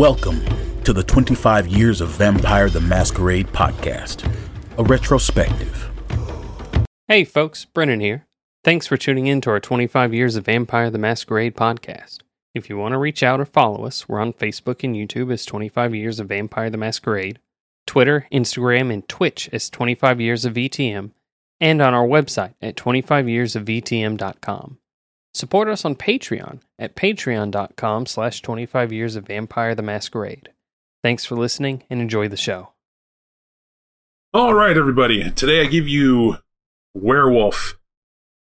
Welcome to the 25 Years of Vampire the Masquerade podcast, a retrospective. Hey, folks, Brennan here. Thanks for tuning in to our 25 Years of Vampire the Masquerade podcast. If you want to reach out or follow us, we're on Facebook and YouTube as 25 Years of Vampire the Masquerade, Twitter, Instagram, and Twitch as 25 Years of VTM, and on our website at 25yearsofvtm.com. Support us on Patreon at patreon.com slash 25 years of Vampire the Masquerade. Thanks for listening and enjoy the show. All right, everybody. Today I give you Werewolf.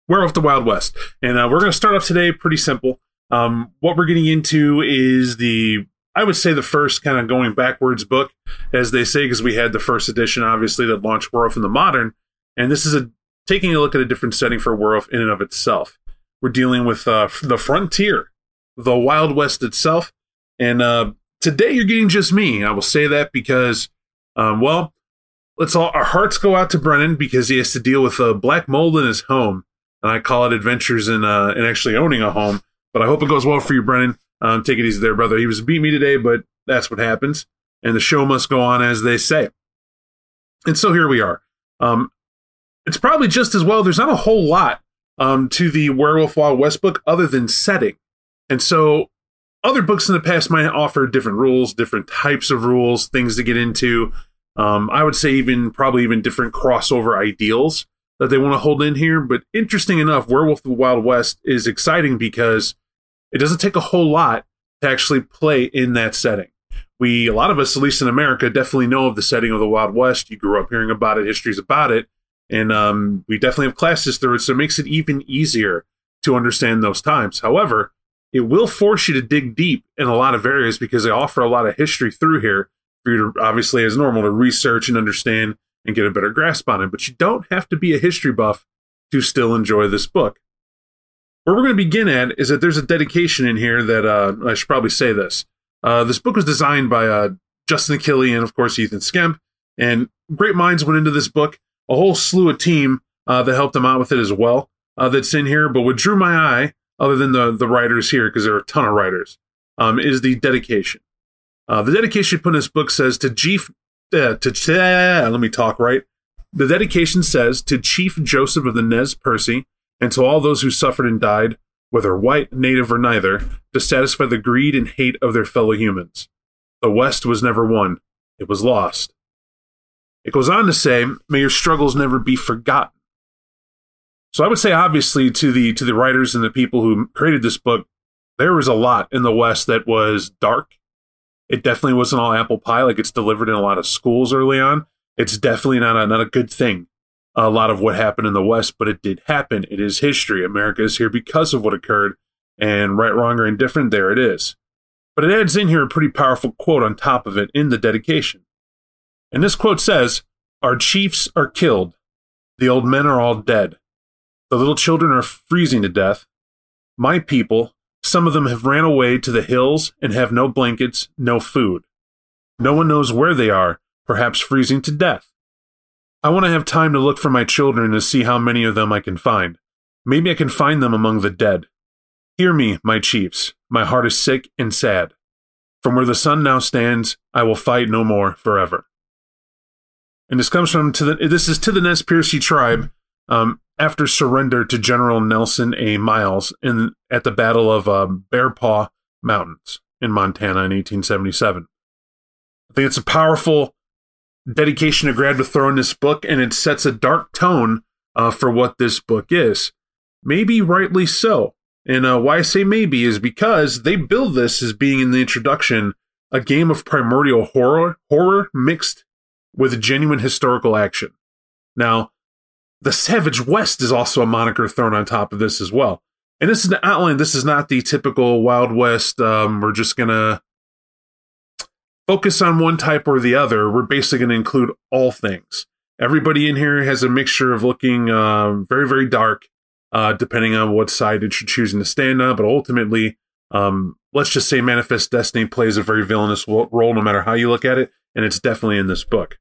Werewolf the Wild West. And uh, we're going to start off today pretty simple. Um, what we're getting into is the, I would say, the first kind of going backwards book, as they say, because we had the first edition, obviously, that launched Werewolf in the Modern. And this is a taking a look at a different setting for Werewolf in and of itself. We're dealing with uh, the frontier, the Wild West itself. And uh, today you're getting just me. I will say that because, um, well, let's all our hearts go out to Brennan because he has to deal with a black mold in his home, and I call it adventures in uh, in actually owning a home. But I hope it goes well for you, Brennan. Um, take it easy there, brother. He was beat me today, but that's what happens, and the show must go on, as they say. And so here we are. Um, it's probably just as well. There's not a whole lot um, to the Werewolf Wild West book other than setting. And so other books in the past might offer different rules, different types of rules, things to get into. Um, I would say even probably even different crossover ideals that they want to hold in here. But interesting enough, Werewolf the Wild West is exciting because it doesn't take a whole lot to actually play in that setting. We, a lot of us, at least in America, definitely know of the setting of the Wild West. You grew up hearing about it, histories about it, and um, we definitely have classes through it, so it makes it even easier to understand those times. However, it will force you to dig deep in a lot of areas because they offer a lot of history through here for you to, obviously, as normal, to research and understand and get a better grasp on it. But you don't have to be a history buff to still enjoy this book. Where we're going to begin at is that there's a dedication in here that uh, I should probably say this. Uh, this book was designed by uh, Justin Achilli and, of course, Ethan Skemp. And great minds went into this book a whole slew of team uh, that helped them out with it as well uh, that's in here. But what drew my eye, other than the the writers here, because there are a ton of writers, um, is the dedication. Uh, the dedication put in this book says to Chief uh, to let me talk right. The dedication says to Chief Joseph of the Nez Perce and to all those who suffered and died, whether white, native, or neither, to satisfy the greed and hate of their fellow humans. The West was never won; it was lost. It goes on to say, "May your struggles never be forgotten." So I would say, obviously, to the to the writers and the people who created this book, there was a lot in the West that was dark. It definitely wasn't all apple pie like it's delivered in a lot of schools early on. It's definitely not a, not a good thing. A lot of what happened in the West, but it did happen. It is history. America is here because of what occurred, and right, wrong, or indifferent, there it is. But it adds in here a pretty powerful quote on top of it in the dedication. And this quote says Our chiefs are killed. The old men are all dead. The little children are freezing to death. My people, some of them have ran away to the hills and have no blankets, no food. No one knows where they are, perhaps freezing to death. I want to have time to look for my children to see how many of them I can find. Maybe I can find them among the dead. Hear me, my chiefs. My heart is sick and sad. From where the sun now stands, I will fight no more forever and this comes from to the this is to the Nez Perce tribe um, after surrender to General Nelson A. Miles in at the Battle of uh, Bear Paw Mountains in Montana in 1877. I think it's a powerful dedication to grad to throw in this book, and it sets a dark tone uh, for what this book is. Maybe rightly so. And uh, why I say maybe is because they build this as being in the introduction a game of primordial horror, horror mixed with genuine historical action. Now, the Savage West is also a moniker thrown on top of this as well. And this is an outline. This is not the typical Wild West. Um, we're just gonna focus on one type or the other. We're basically going to include all things. Everybody in here has a mixture of looking uh, very, very dark, uh, depending on what side you're choosing to stand on. But ultimately, um, let's just say Manifest Destiny plays a very villainous role, no matter how you look at it, and it's definitely in this book.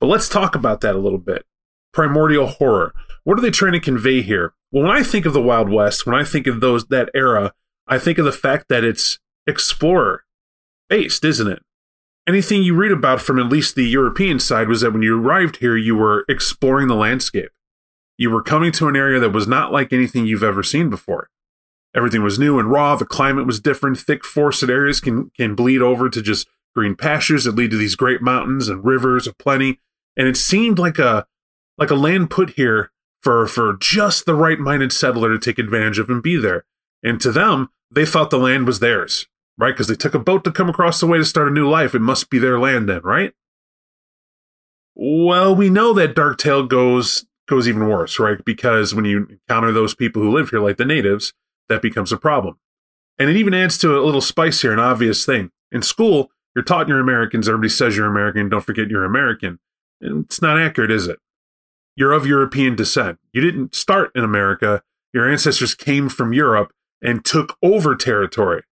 But let's talk about that a little bit. Primordial horror. What are they trying to convey here? Well, when I think of the Wild West, when I think of those that era, I think of the fact that it's explorer. based, isn't it? Anything you read about from at least the European side was that when you arrived here, you were exploring the landscape. You were coming to an area that was not like anything you've ever seen before. Everything was new and raw. The climate was different. Thick forested areas can, can bleed over to just green pastures that lead to these great mountains and rivers of plenty. And it seemed like a like a land put here for for just the right minded settler to take advantage of and be there. And to them, they thought the land was theirs, right? Because they took a boat to come across the way to start a new life. It must be their land then, right? Well, we know that Darktale goes goes even worse, right? Because when you encounter those people who live here, like the natives, that becomes a problem. And it even adds to a little spice here, an obvious thing. In school, you're taught you're Americans. Everybody says you're American. Don't forget you're American. It's not accurate, is it? You're of European descent. You didn't start in America. Your ancestors came from Europe and took over territory.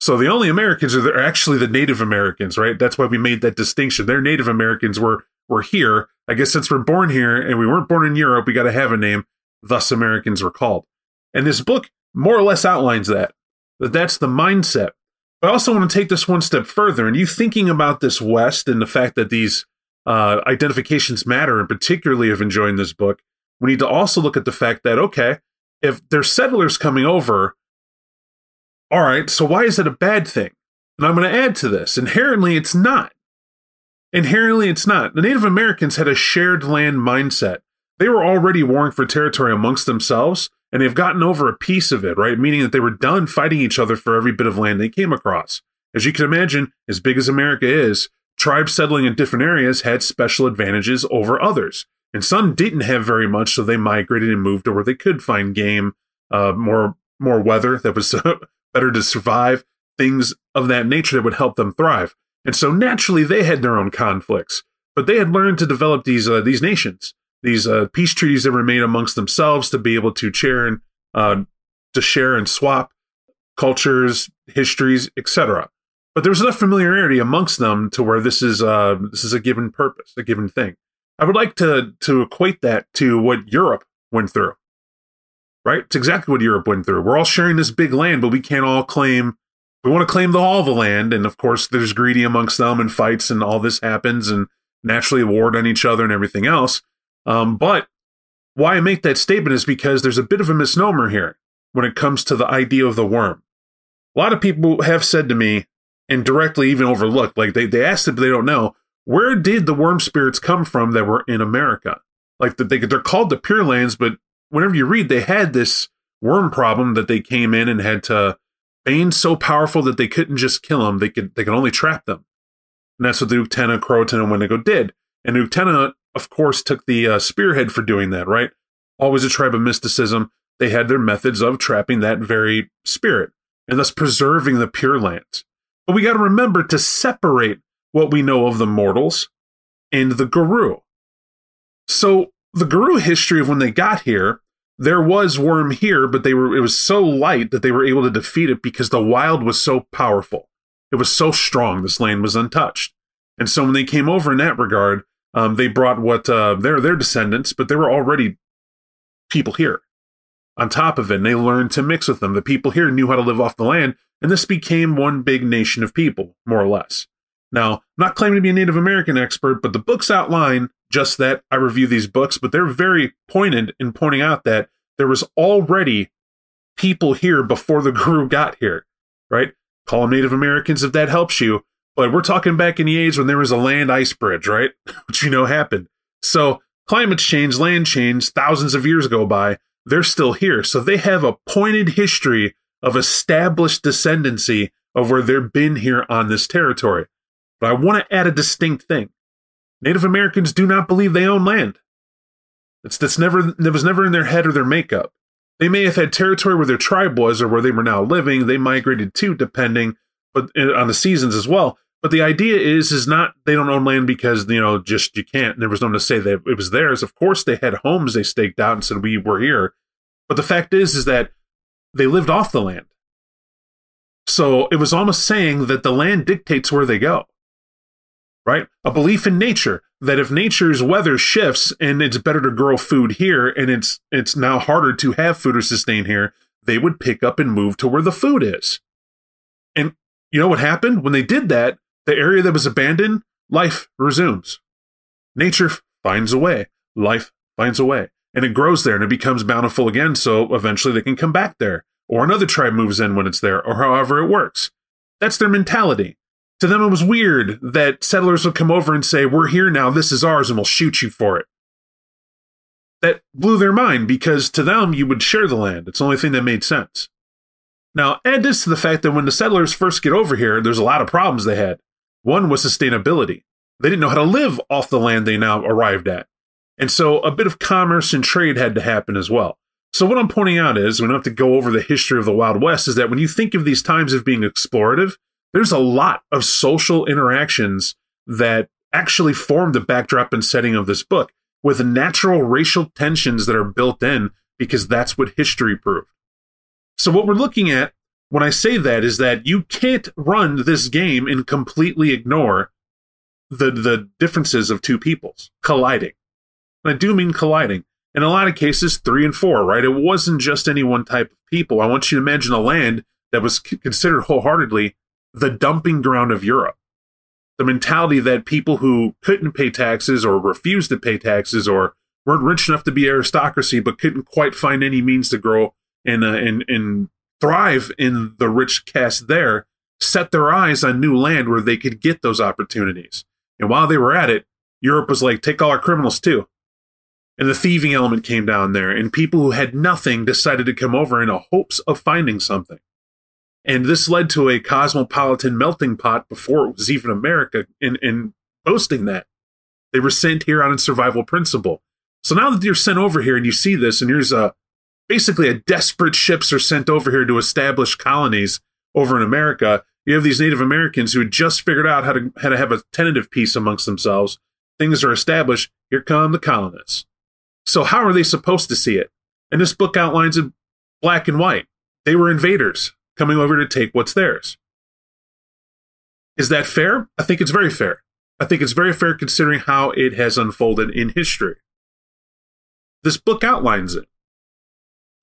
So the only Americans are actually the Native Americans, right? That's why we made that distinction. They're Native Americans were were here. I guess since we're born here and we weren't born in Europe, we got to have a name. Thus, Americans were called. And this book more or less outlines that. That that's the mindset. I also want to take this one step further. And you thinking about this West and the fact that these uh, identifications matter, and particularly of enjoying this book, we need to also look at the fact that okay, if there's settlers coming over, all right, so why is it a bad thing? And I'm going to add to this. Inherently, it's not. Inherently, it's not. The Native Americans had a shared land mindset. They were already warring for territory amongst themselves, and they've gotten over a piece of it, right? Meaning that they were done fighting each other for every bit of land they came across. As you can imagine, as big as America is, tribes settling in different areas had special advantages over others. And some didn't have very much, so they migrated and moved to where they could find game, uh, more more weather that was better to survive, things of that nature that would help them thrive. And so naturally, they had their own conflicts, but they had learned to develop these uh, these nations these uh, peace treaties that were made amongst themselves to be able to share and uh, to share and swap cultures, histories, etc. But there was enough familiarity amongst them to where this is uh, this is a given purpose, a given thing. I would like to to equate that to what Europe went through. Right? It's exactly what Europe went through. We're all sharing this big land, but we can't all claim we want to claim the all the land, and of course there's greedy amongst them and fights and all this happens and naturally warred on each other and everything else. Um, but why I make that statement is because there's a bit of a misnomer here when it comes to the idea of the Wyrm. A lot of people have said to me, and directly even overlooked, like they, they asked it, but they don't know, where did the Wyrm spirits come from that were in America? Like they, they're called the Pure Lands, but whenever you read, they had this Wyrm problem that they came in and had to bane so powerful that they couldn't just kill them; they could they could only trap them. And that's what the Uktena, Croatan, and Wendigo did. And Uktena of course, took the uh, spearhead for doing that, right? Always a tribe of mysticism. They had their methods of trapping that very spirit and thus preserving the Pure Lands. But we got to remember to separate what we know of the mortals and the Garou. So, the Garou history of when they got here, there was Wyrm here, but they were it was so light that they were able to defeat it because the wild was so powerful. It was so strong, this land was untouched. And so when they came over in that regard, um, they brought what uh, they're their descendants, but they were already people here. On top of it, and they learned to mix with them. The people here knew how to live off the land, and this became one big nation of people, more or less. Now, I'm not claiming to be a Native American expert, but the books outline just that. I review these books, but they're very pointed in pointing out that there was already people here before the Garou got here, right? Call them Native Americans if that helps you. But we're talking back in the age when there was a land ice bridge, right? Which you know happened. So climate change, land change, thousands of years go by. They're still here. So they have a pointed history of established descendancy of where they've been here on this territory. But I want to add a distinct thing. Native Americans do not believe they own land. It's that's never that was never in their head or their makeup. They may have had territory where their tribe was or where they were now living. They migrated to, depending, but uh, on the seasons as well. But the idea is, is not they don't own land because you know just you can't. There was no one to say that it was theirs. Of course, they had homes they staked out and said we were here. But the fact is, is that they lived off the land. So it was almost saying that the land dictates where they go. Right? A belief in nature that if nature's weather shifts and it's better to grow food here and it's it's now harder to have food or sustain here, they would pick up and move to where the food is. And You know what happened? When they did that, the area that was abandoned, life resumes. Nature finds a way. Life finds a way. And it grows there and it becomes bountiful again, so eventually they can come back there. Or another tribe moves in when it's there, or however it works. That's their mentality. To them, it was weird that settlers would come over and say, We're here now, this is ours, and we'll shoot you for it. That blew their mind because to them, you would share the land. It's the only thing that made sense. Now, add this to the fact that when the settlers first get over here, there's a lot of problems they had. One was sustainability. They didn't know how to live off the land they now arrived at. And so a bit of commerce and trade had to happen as well. So what I'm pointing out is, we don't have to go over the history of the Wild West, is that when you think of these times as being explorative, there's a lot of social interactions that actually form the backdrop and setting of this book with natural racial tensions that are built in because that's what history proved. So what we're looking at when I say that is that you can't run this game and completely ignore the the differences of two peoples colliding. And I do mean colliding. In a lot of cases, three and four, right? It wasn't just any one type of people. I want you to imagine a land that was considered wholeheartedly the dumping ground of Europe. The mentality that people who couldn't pay taxes or refused to pay taxes or weren't rich enough to be aristocracy but couldn't quite find any means to grow and uh, and and thrive in the rich caste there set their eyes on new land where they could get those opportunities. And while they were at it, Europe was like, take all our criminals too. And the thieving element came down there, and people who had nothing decided to come over in hopes of finding something. And this led to a cosmopolitan melting pot before it was even America in, in boasting that. They were sent here on a survival principle. So now that you're sent over here and you see this, and here's a basically a desperate ships are sent over here to establish colonies over in America. You have these Native Americans who had just figured out how to how to have a tentative peace amongst themselves. Things are established. Here come the colonists. So how are they supposed to see it? And this book outlines it black and white. They were invaders coming over to take what's theirs. Is that fair? I think it's very fair. I think it's very fair considering how it has unfolded in history. This book outlines it.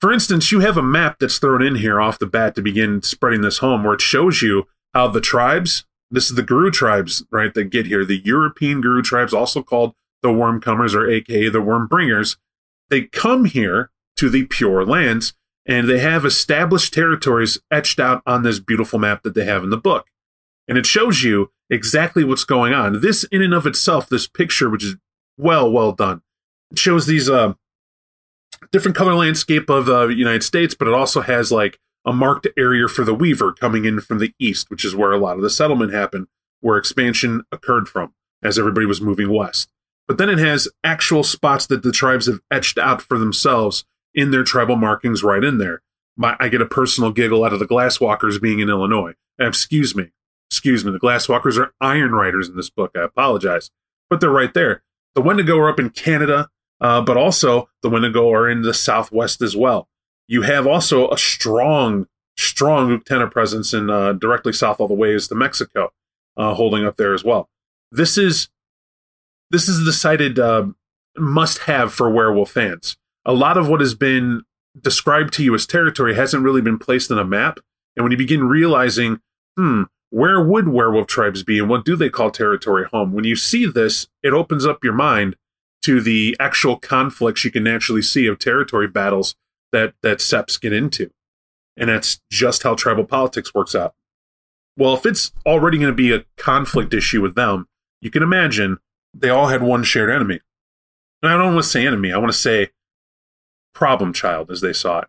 For instance, you have a map that's thrown in here off the bat to begin spreading this home where it shows you how the tribes, this is the Garou tribes, right, that get here, the European Garou tribes, also called the Wyrmcomers or aka the Wyrmbringers, they come here to the Pure Lands and they have established territories etched out on this beautiful map that they have in the book. And it shows you exactly what's going on. This, in and of itself, this picture, which is well, well done, it shows these uh, different color landscape of the uh, United States, but it also has like a marked area for the Weaver coming in from the east, which is where a lot of the settlement happened, where expansion occurred from as everybody was moving west. But then it has actual spots that the tribes have etched out for themselves in their tribal markings right in there. My, I get a personal giggle out of the Glasswalkers being in Illinois. Excuse me. Excuse me. The Glasswalkers are Iron Riders in this book. I apologize. But they're right there. The Wendigo are up in Canada uh, but also the Wendigo are in the southwest as well. You have also a strong, strong Uktena presence in uh, directly south all the way is to Mexico, uh, holding up there as well. This is this is the cited uh, must-have for werewolf fans. A lot of what has been described to you as territory hasn't really been placed on a map, and when you begin realizing, hmm, where would werewolf tribes be, and what do they call territory home? When you see this, it opens up your mind to the actual conflicts you can naturally see of territory battles that that septs get into and that's just how tribal politics works out well if it's already going to be a conflict issue with them you can imagine they all had one shared enemy and i don't want to say enemy i want to say problem child as they saw it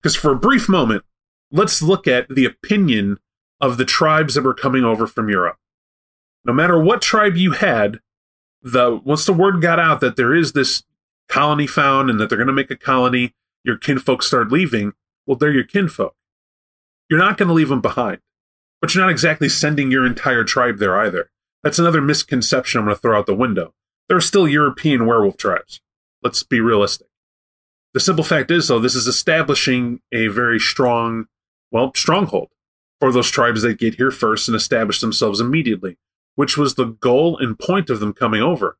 because for a brief moment let's look at the opinion of the tribes that were coming over from europe no matter what tribe you had the once the word got out that there is this colony found and that they're going to make a colony, your kinfolk start leaving. Well, they're your kinfolk. You're not going to leave them behind, but you're not exactly sending your entire tribe there either. That's another misconception I'm going to throw out the window. There are still European werewolf tribes. Let's be realistic. The simple fact is, though, this is establishing a very strong, well, stronghold for those tribes that get here first and establish themselves immediately which was the goal and point of them coming over.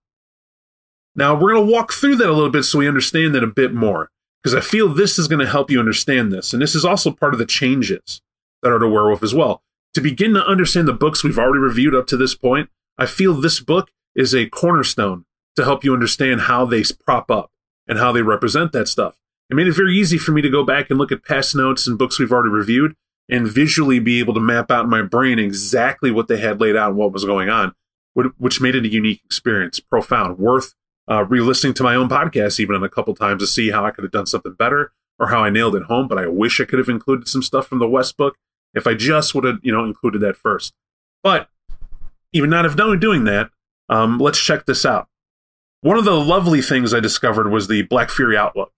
Now, we're going to walk through that a little bit so we understand that a bit more, because I feel this is going to help you understand this. And this is also part of the changes that are to werewolf as well. To begin to understand the books we've already reviewed up to this point, I feel this book is a cornerstone to help you understand how they prop up and how they represent that stuff. It made it very easy for me to go back and look at past notes and books we've already reviewed and visually be able to map out in my brain exactly what they had laid out and what was going on, which made it a unique experience, profound, worth uh, re-listening to my own podcast even a couple times to see how I could have done something better or how I nailed it home. But I wish I could have included some stuff from the West book if I just would have, you know, included that first. But even not if doing that, um, let's check this out. One of the lovely things I discovered was the Black Fury outlook.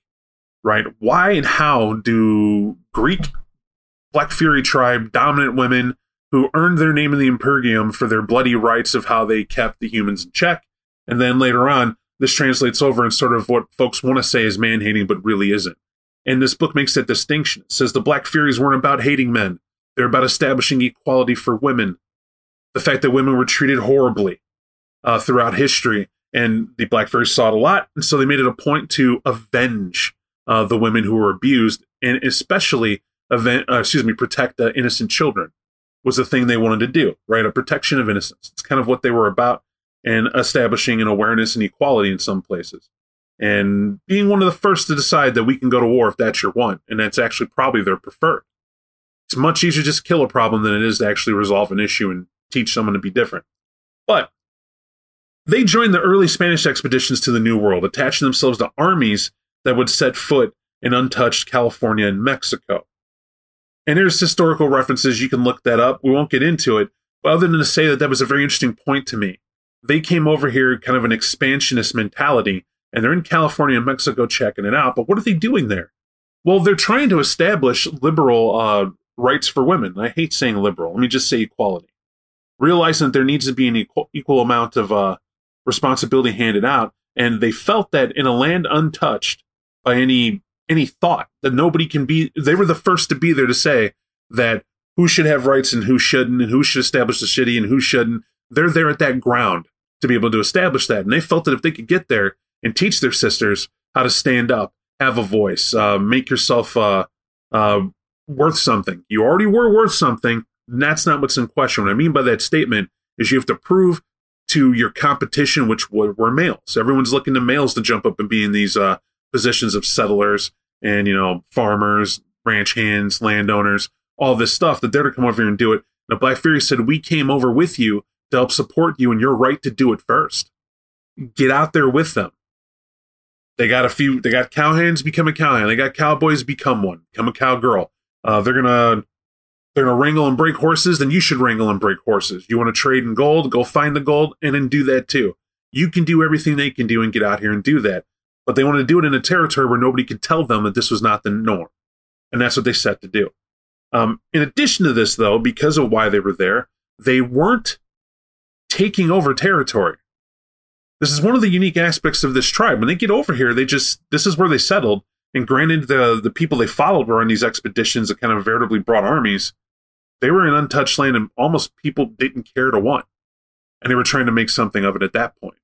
Right? Why and how do Greek Black Fury tribe dominant women who earned their name in the Imperium for their bloody rights of how they kept the humans in check, and then later on, this translates over in sort of what folks want to say is man hating, but really isn't. And this book makes that distinction. It says the Black Furies weren't about hating men, they're about establishing equality for women. The fact that women were treated horribly uh, throughout history, and the Black Furies saw it a lot, and so they made it a point to avenge uh, the women who were abused, and especially uh, excuse me, protect uh, innocent children was the thing they wanted to do, right? A protection of innocence. It's kind of what they were about, and establishing an awareness and equality in some places, and being one of the first to decide that we can go to war if that's your want, and that's actually probably their preferred. It's much easier to just kill a problem than it is to actually resolve an issue and teach someone to be different. But they joined the early Spanish expeditions to the New World, attaching themselves to armies that would set foot in untouched California and Mexico. And there's historical references, you can look that up. We won't get into it, but other than to say that that was a very interesting point to me. They came over here kind of an expansionist mentality, and they're in California and Mexico checking it out. But what are they doing there? Well, they're trying to establish liberal uh, rights for women. I hate saying liberal. Let me just say equality. Realizing that there needs to be an equal, equal amount of uh, responsibility handed out, and they felt that in a land untouched by any any thought that nobody can be, they were the first to be there to say that who should have rights and who shouldn't, and who should establish the city and who shouldn't. They're there at that ground to be able to establish that, and they felt that if they could get there and teach their sisters how to stand up, have a voice, uh, make yourself uh, uh, worth something. You already were worth something. That's not what's in question. What I mean by that statement is you have to prove to your competition, which were, were males. Everyone's looking to males to jump up and be in these uh, positions of settlers and you know farmers, ranch hands, landowners, all this stuff that they're to come over here and do it. Now Black Fury said, "We came over with you to help support you, and your right to do it first. Get out there with them." They got a few. They got cowhands become a cowhand. They got cowboys become one. Become a cowgirl. Uh, they're gonna they're gonna wrangle and break horses. Then you should wrangle and break horses. You want to trade in gold? Go find the gold and then do that too. You can do everything they can do and get out here and do that. But they want to do it in a territory where nobody could tell them that this was not the norm, and that's what they set to do. Um, in addition to this, though, because of why they were there, they weren't taking over territory. This is one of the unique aspects of this tribe. When they get over here, they just this is where they settled and granted, the the people they followed were on these expeditions that kind of veritably brought armies. They were in untouched land, and almost people didn't care to want, and they were trying to make something of it at that point.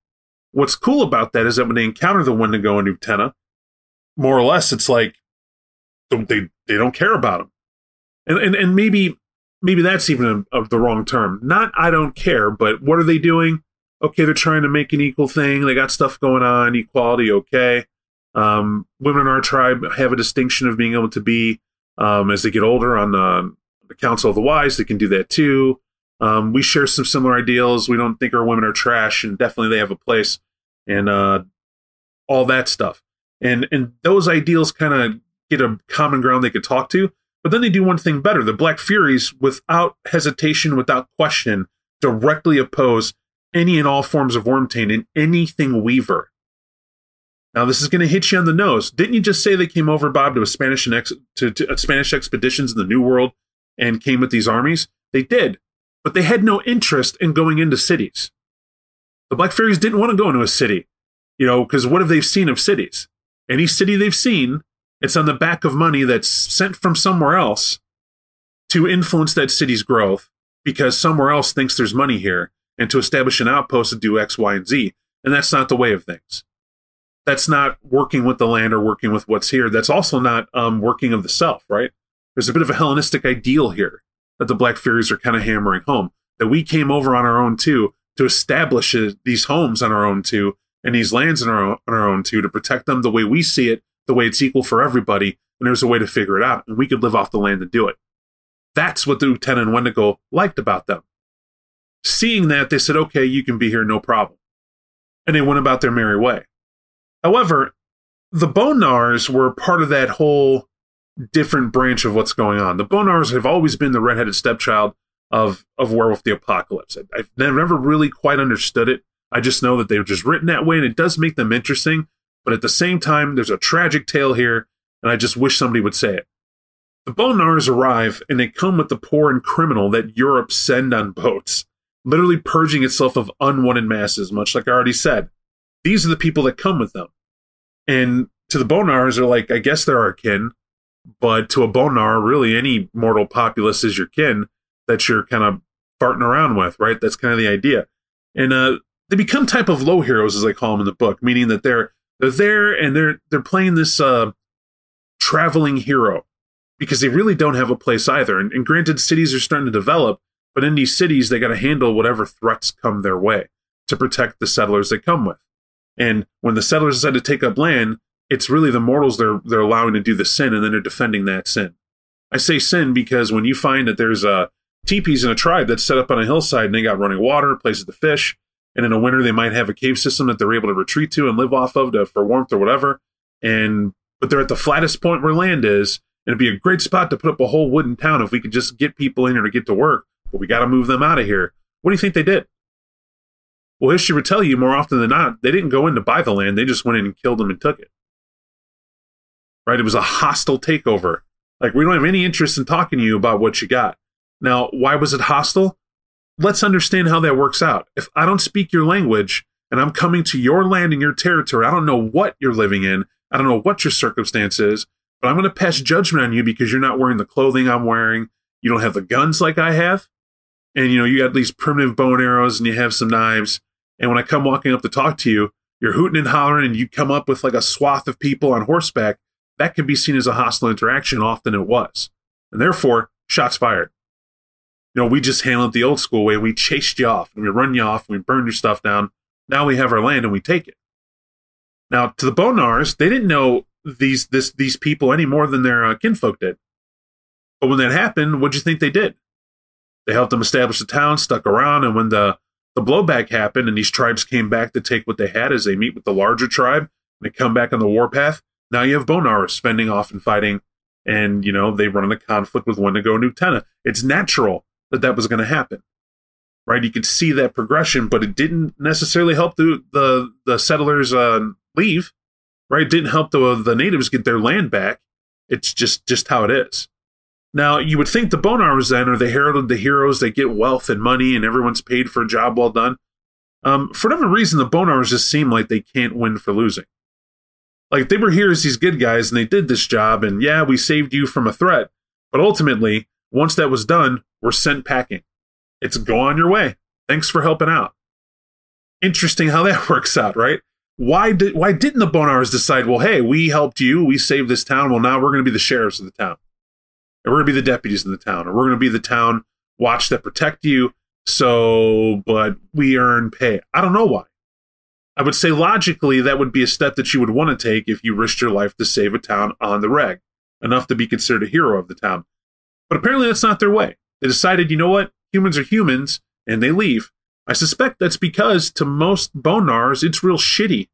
What's cool about that is that when they encounter the Wendigo and Uktena, more or less, it's like they they don't care about them, and and and maybe maybe that's even a, a, the wrong term. Not I don't care, but what are they doing? Okay, they're trying to make an equal thing. They got stuff going on, equality. Okay, um, women in our tribe have a distinction of being able to be, um, as they get older, on the, the, Council of the Wise. They can do that too. Um, we share some similar ideals. We don't think our women are trash, and definitely they have a place, and uh, all that stuff. And and those ideals kind of get a common ground they could talk to. But then they do one thing better. The Black Furies, without hesitation, without question, directly oppose any and all forms of Wormtail in anything Weaver. Now this is going to hit you on the nose. Didn't you just say they came over, Bob, to a Spanish ex- to, to uh, Spanish expeditions in the New World and came with these armies? They did, but they had no interest in going into cities. The Black Furies didn't want to go into a city, you know, because what have they seen of cities? Any city they've seen, it's on the back of money that's sent from somewhere else to influence that city's growth because somewhere else thinks there's money here and to establish an outpost to do X, Y, and Z. And that's not the way of things that's not working with the land or working with what's here. That's also not um, working of the self, right? There's a bit of a Hellenistic ideal here. that the Black Furies are kind of hammering home. That we came over on our own too to establish uh, these homes on our own too and these lands on our own, on our own too to protect them the way we see it, the way it's equal for everybody. And there's a way to figure it out, and we could live off the land and do it. That's what the Uktena and Wendigo liked about them. Seeing that, they said, "Okay, you can be here, no problem," and they went about their merry way. However, the Bone Gnawers were part of that whole different branch of what's going on. The Bone Gnawers have always been the redheaded stepchild of of Werewolf the Apocalypse. I, have never really quite understood it. I just know that they were just written that way, and it does make them interesting. But at the same time, there's a tragic tale here, and I just wish somebody would say it. The Bone Gnawers arrive, and they come with the poor and criminal that Europe send on boats, literally purging itself of unwanted masses. Much like I already said, these are the people that come with them. And to the Bone Gnawers, they're like, I guess they're our kin, but to a Bone Gnawer, really any mortal populace is your kin that you're kind of farting around with, right? That's kind of the idea. And uh, they become type of low heroes, as I call them in the book, meaning that they're they're there and they're they're playing this uh, traveling hero because they really don't have a place either. And, and granted, cities are starting to develop, but in these cities, they got to handle whatever threats come their way to protect the settlers they come with. And when the settlers decide to take up land, it's really the mortals they're they're allowing to do the sin, and then they're defending that sin. I say sin because when you find that there's a teepees in a tribe that's set up on a hillside and they got running water, places to fish, and in a winter they might have a cave system that they're able to retreat to and live off of to, for warmth or whatever. And but they're at the flattest point where land is, and it'd be a great spot to put up a whole wooden town if we could just get people in here to get to work. But we got to move them out of here. What do you think they did? Well, history would tell you more often than not, they didn't go in to buy the land; they just went in and killed them and took it. Right? It was a hostile takeover. Like we don't have any interest in talking to you about what you got. Now, why was it hostile? Let's understand how that works out. If I don't speak your language and I'm coming to your land and your territory, I don't know what you're living in, I don't know what your circumstance is, but I'm going to pass judgment on you because you're not wearing the clothing I'm wearing. You don't have the guns like I have. And you know, you got these primitive bow and arrows and you have some knives. And when I come walking up to talk to you, you're hooting and hollering and you come up with like a swath of people on horseback. That can be seen as a hostile interaction. Often it was. And therefore, shots fired. You know, we just handled it the old school way. We chased you off and we run you off and we burn your stuff down. Now we have our land and we take it. Now, to the Bone Gnawers, they didn't know these this these people any more than their uh, kinfolk did. But when that happened, what do you think they did? They helped them establish the town, stuck around, and when the the blowback happened and these tribes came back to take what they had as they meet with the larger tribe and they come back on the warpath, now you have Bone Gnawers spending off and fighting, and you know they run into conflict with Wendigo and Uktena. It's natural that that was going to happen. Right, you could see that progression, but it didn't necessarily help the the, the settlers uh, leave. Right, it didn't help the the natives get their land back. It's just just how it is. Now you would think the Bone Gnawers then are the heralded the heroes. They get wealth and money, and everyone's paid for a job well done. Um, for whatever reason, the Bone Gnawers just seem like they can't win for losing. Like they were here as these good guys, and they did this job, and yeah, we saved you from a threat. But ultimately, once that was done, we're sent packing. It's go on your way. Thanks for helping out. Interesting how that works out, right? Why did why didn't the Bone Gnawers decide, well, hey, we helped you, we saved this town, well now we're gonna be the sheriffs of the town. And we're gonna be the deputies in the town, or we're gonna be the town watch that protect you, so but we earn pay. I don't know why. I would say logically that would be a step that you would want to take if you risked your life to save a town on the reg, enough to be considered a hero of the town. But apparently that's not their way. They decided, you know what? Humans are humans, and they leave. I suspect that's because to most Bone Gnawers, it's real shitty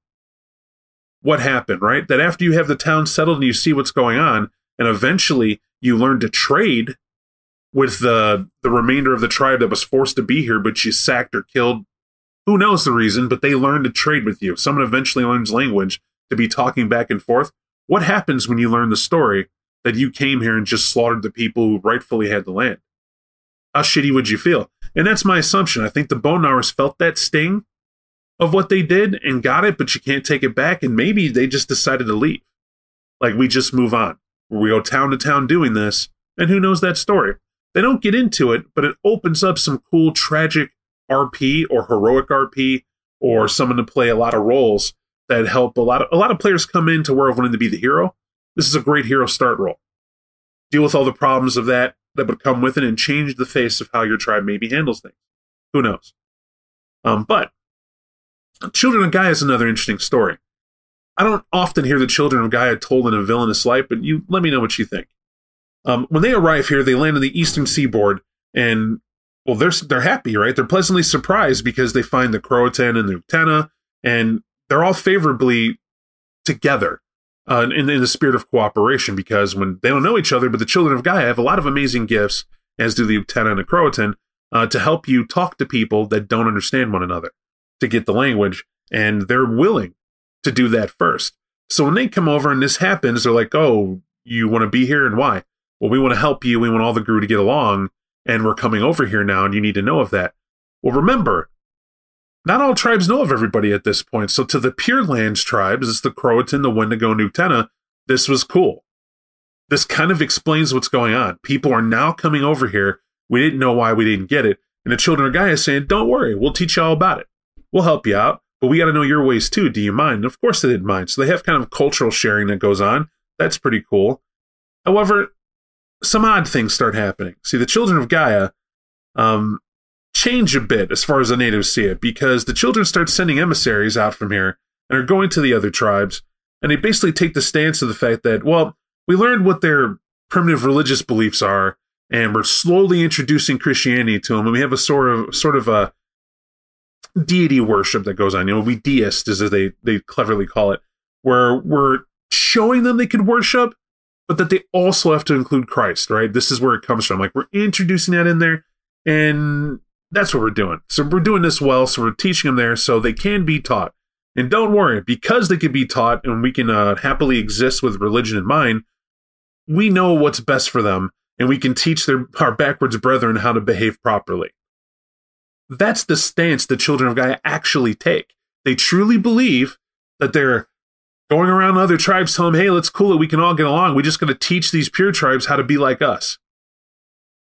what happened, right? That after you have the town settled and you see what's going on, and eventually you learn to trade with the the remainder of the tribe that was forced to be here, but you sacked or killed. Who knows the reason, but they learn to trade with you. Someone eventually learns language to be talking back and forth. What happens when you learn the story that you came here and just slaughtered the people who rightfully had the land? How shitty would you feel? And that's my assumption. I think the Bone Gnawers felt that sting of what they did and got it, but you can't take it back. And maybe they just decided to leave. Like we just move on. We go town to town doing this, and who knows that story? They don't get into it, but it opens up some cool, tragic RP or heroic RP or someone to play a lot of roles that help a lot of a lot of players come into Werewolf wanting to be the hero this is a great hero start role. Deal with all the problems of that. that would come with it and change the face of how your tribe maybe handles things. Who knows? Um, but Children of Gaia is another interesting story. I don't often hear the Children of Gaia told in a villainous light, but you let me know what you think. Um, when they arrive here, they land on the eastern seaboard, and well, they're they're happy, right? They're pleasantly surprised because they find the Croatan and the Uktena, and they're all favorably together uh, in, in the spirit of cooperation. Because when they don't know each other, but the Children of Gaia have a lot of amazing gifts, as do the Uktena and the Croatan, uh, to help you talk to people that don't understand one another, to get the language, and they're willing to do that first. So when they come over and this happens, they're like, "Oh, you want to be here, and why?" Well, we want to help you. We want all the Garou to get along and we're coming over here now, and you need to know of that. Well, remember, not all tribes know of everybody at this point. So to the Pure Lands tribes, it's the Croatan, the Wendigo, and this was cool. This kind of explains what's going on. People are now coming over here. We didn't know why we didn't get it. And the children of Gaia is saying, don't worry, we'll teach you all about it. We'll help you out, but we got to know your ways too. Do you mind? And of course they didn't mind. So they have kind of cultural sharing that goes on. That's pretty cool. However, some odd things start happening. See, the children of Gaia um, change a bit as far as the natives see it, because the children start sending emissaries out from here and are going to the other tribes, and they basically take the stance of the fact that, well, we learned what their primitive religious beliefs are, and we're slowly introducing Christianity to them, and we have a sort of sort of a deity worship that goes on. You know, we deist, as they they cleverly call it, where we're showing them they could worship, but that they also have to include Christ, right? This is where it comes from. Like we're introducing that in there, and that's what we're doing. So we're doing this well, so we're teaching them there so they can be taught. And don't worry, because they can be taught and we can uh, happily exist with religion in mind, we know what's best for them, and we can teach their our backwards brethren how to behave properly. That's the stance the children of Gaia actually take. They truly believe that they're going around other tribes telling them, hey, let's cool it. We can all get along. We're just going to teach these pure tribes how to be like us.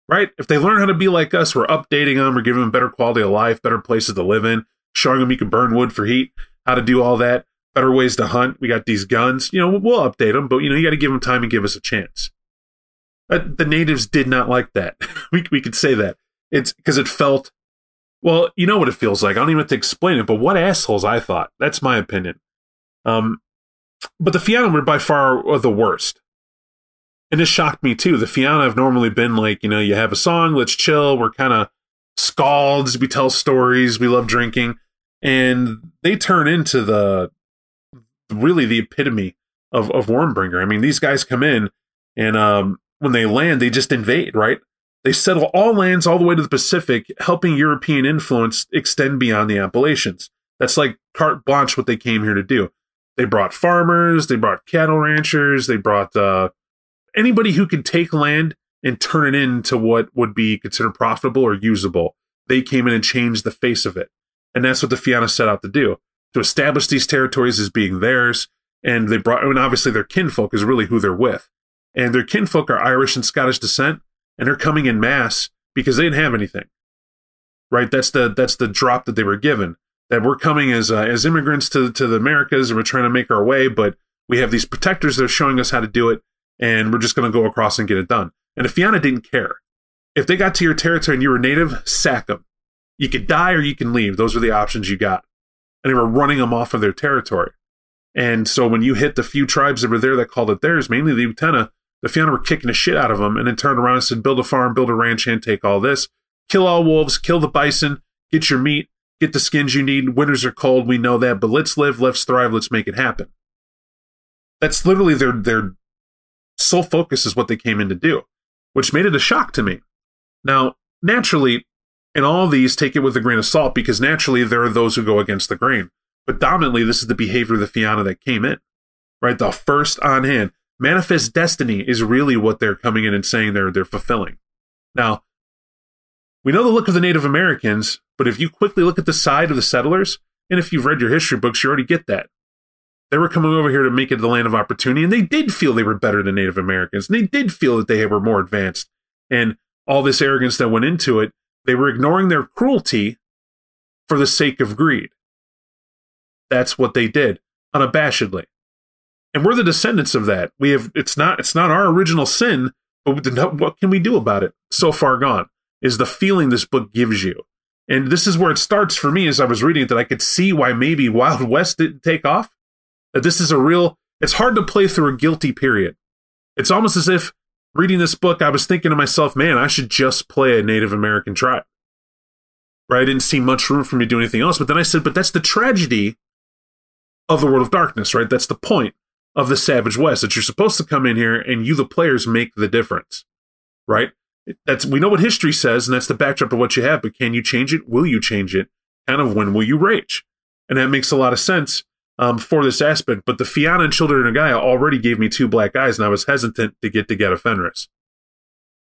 Right? If they learn how to be like us, we're updating them, we're giving them better quality of life, better places to live in, showing them you can burn wood for heat, how to do all that, better ways to hunt. We got these guns. You know, we'll update them, but you know, you got to give them time and give us a chance. But the natives did not like that. we, we could say that. It's because it felt, well, you know what it feels like. I don't even have to explain it, but what assholes I thought. That's my opinion. Um, but the Fianna were by far the worst. And this shocked me too. The Fianna have normally been like, you know, you have a song, let's chill. We're kind of skalds. We tell stories. We love drinking. And they turn into the really the epitome of, of Wyrmbringer. I mean, these guys come in and um, when they land, they just invade, right? They settle all lands all the way to the Pacific, helping European influence extend beyond the Appalachians. That's like carte blanche what they came here to do. They brought farmers, they brought cattle ranchers, they brought uh, anybody who could take land and turn it into what would be considered profitable or usable. They came in and changed the face of it. And that's what the Fianna set out to do to establish these territories as being theirs. And they brought, I mean, obviously, their kinfolk is really who they're with. And their kinfolk are Irish and Scottish descent, and they're coming in mass because they didn't have anything. Right? That's the that's the drop that they were given that we're coming as uh, as immigrants to to the Americas and we're trying to make our way, but we have these protectors that are showing us how to do it, and we're just going to go across and get it done. And if Fianna didn't care, if they got to your territory and you were native, sack them. You could die or you can leave. Those are the options you got. And they were running them off of their territory. And so when you hit the few tribes that were there that called it theirs, mainly the Uktena, the Fianna were kicking the shit out of them and then turned around and said, build a farm, build a ranch, and take all this. Kill all wolves, kill the bison, get your meat, get the skins you need. Winters are cold, we know that, but let's live, let's thrive, let's make it happen. That's literally their their sole focus is what they came in to do, which made it a shock to me. Now, naturally, in all these, take it with a grain of salt because naturally there are those who go against the grain. But dominantly, this is the behavior of the Fianna that came in, right? The first on hand. Manifest destiny is really what they're coming in and saying they're they're fulfilling. Now, we know the look of the Native Americans, but if you quickly look at the side of the settlers, and if you've read your history books, you already get that. They were coming over here to make it the land of opportunity, and they did feel they were better than Native Americans. And they did feel that they were more advanced. And all this arrogance that went into it, they were ignoring their cruelty for the sake of greed. That's what they did, unabashedly. And we're the descendants of that. We have it's not it's not our original sin But what can we do about it? So far gone is the feeling this book gives you. And this is where it starts for me as I was reading it that I could see why maybe Wild West didn't take off. That this is a real, it's hard to play through a guilty period. It's almost as if reading this book, I was thinking to myself, man, I should just play a Native American tribe. Right? I didn't see much room for me to do anything else. But then I said, but that's the tragedy of the World of Darkness, right? That's the point of the Savage West that you're supposed to come in here and you, the players, make the difference, right? That's we know what history says, and that's the backdrop of what you have. But can you change it? Will you change it? Kind of when will you rage? And that makes a lot of sense um, for this aspect. But the Fianna and Children of Gaia already gave me two black eyes, and I was hesitant to get to Get of Fenris.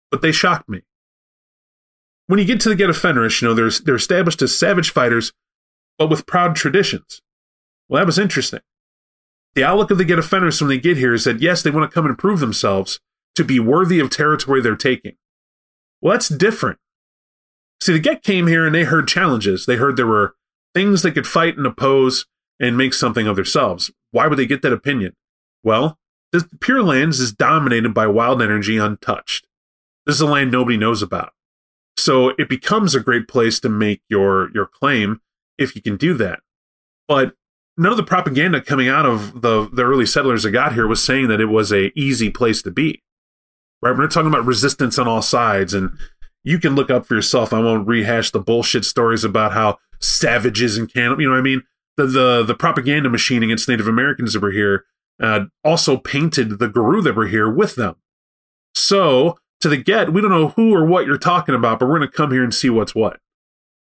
But they shocked me. When you get to the Get Fenris, you know, they're, they're established as savage fighters, but with proud traditions. Well, that was interesting. The outlook of the Get of Fenris when they get here is that, yes, they want to come and prove themselves to be worthy of territory they're taking. Well, that's different. See, the Get came here and they heard challenges. They heard there were things they could fight and oppose and make something of themselves. Why would they get that opinion? Well, the Pure Lands is dominated by wild energy untouched. This is a land nobody knows about. So it becomes a great place to make your your claim if you can do that. But none of the propaganda coming out of the, the early settlers that got here was saying that it was a easy place to be. Right? We're talking about resistance on all sides, and you can look up for yourself. I won't rehash the bullshit stories about how savages and cannibals. You know what I mean? The the the propaganda machine against Native Americans that were here uh, also painted the Garou that were here with them. So to the get, we don't know who or what you're talking about, but we're going to come here and see what's what.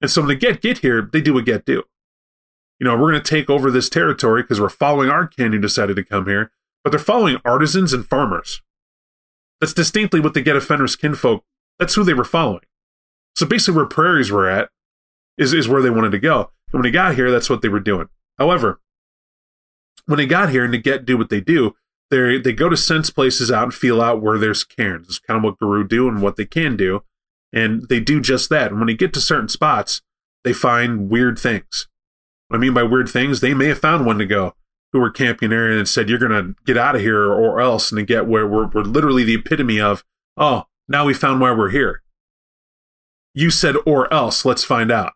And so when the get get here, they do what get do you know, we're going to take over this territory because we're following our kin who decided to come here, but they're following artisans and farmers. That's distinctly what the Get Fenris kinfolk, that's who they were following. So basically, where prairies were at is, is where they wanted to go. And when they got here, that's what they were doing. However, when they got here and to get do what they do, they they go to sense places out and feel out where there's cairns. It's kind of what Garou do and what they can do, and they do just that. And when they get to certain spots, they find weird things. I mean by weird things, they may have found Wendigo who were camping there and said, You're going to get out of here or else. And to get where we're, we're literally the epitome of, Oh, now we found why we're here. You said, Or else, let's find out.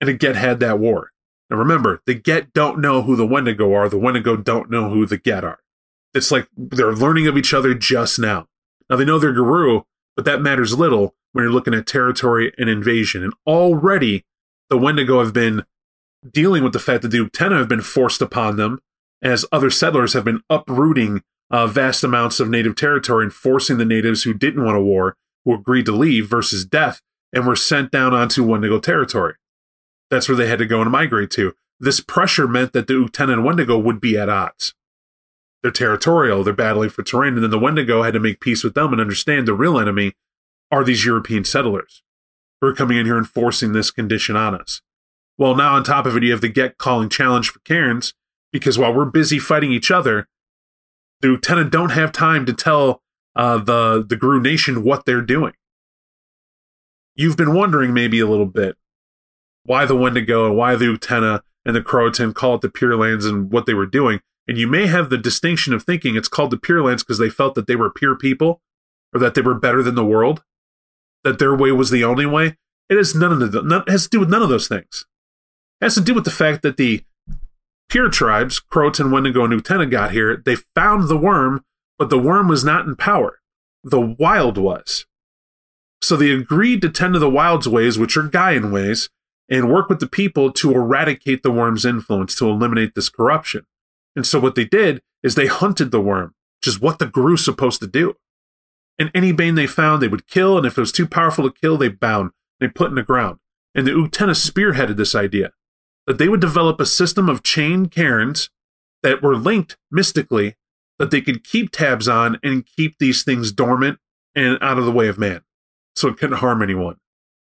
And the Get had that war. Now remember, the Get don't know who the Wendigo are, the Wendigo don't know who the Get are. It's like they're learning of each other just now. Now they know they're Garou, but that matters little when you're looking at territory and invasion. And already the Wendigo have been dealing with the fact that the Uktena have been forced upon them as other settlers have been uprooting uh, vast amounts of native territory and forcing the natives who didn't want a war, who agreed to leave versus death, and were sent down onto Wendigo territory. That's where they had to go and migrate to. This pressure meant that the Uktena and Wendigo would be at odds. They're territorial, they're battling for terrain, and then the Wendigo had to make peace with them and understand the real enemy are these European settlers who are coming in here and forcing this condition on us. Well, now on top of it, you have the get calling challenge for Cairns because while we're busy fighting each other, the Uktena don't have time to tell uh, the the Garou Nation what they're doing. You've been wondering maybe a little bit why the Wendigo and why the Uktena and the Croatan call it the Pure Lands and what they were doing. And you may have the distinction of thinking it's called the Pure Lands because they felt that they were pure people or that they were better than the world, that their way was the only way. It has none of the, none, has to do with none of those things. Has to do with the fact that the pure tribes, Croatan, Wendigo, and Uktena, got here. They found the Wyrm, but the Wyrm was not in power. The wild was. So they agreed to tend to the wild's ways, which are Gaian ways, and work with the people to eradicate the Wyrm's influence, to eliminate this corruption. And so what they did is they hunted the Wyrm, which is what the Garou's supposed to do. And any bane they found, they would kill, and if it was too powerful to kill, they bound, they put in the ground. And the Uktena spearheaded this idea that they would develop a system of chain cairns that were linked mystically that they could keep tabs on and keep these things dormant and out of the way of man so it couldn't harm anyone.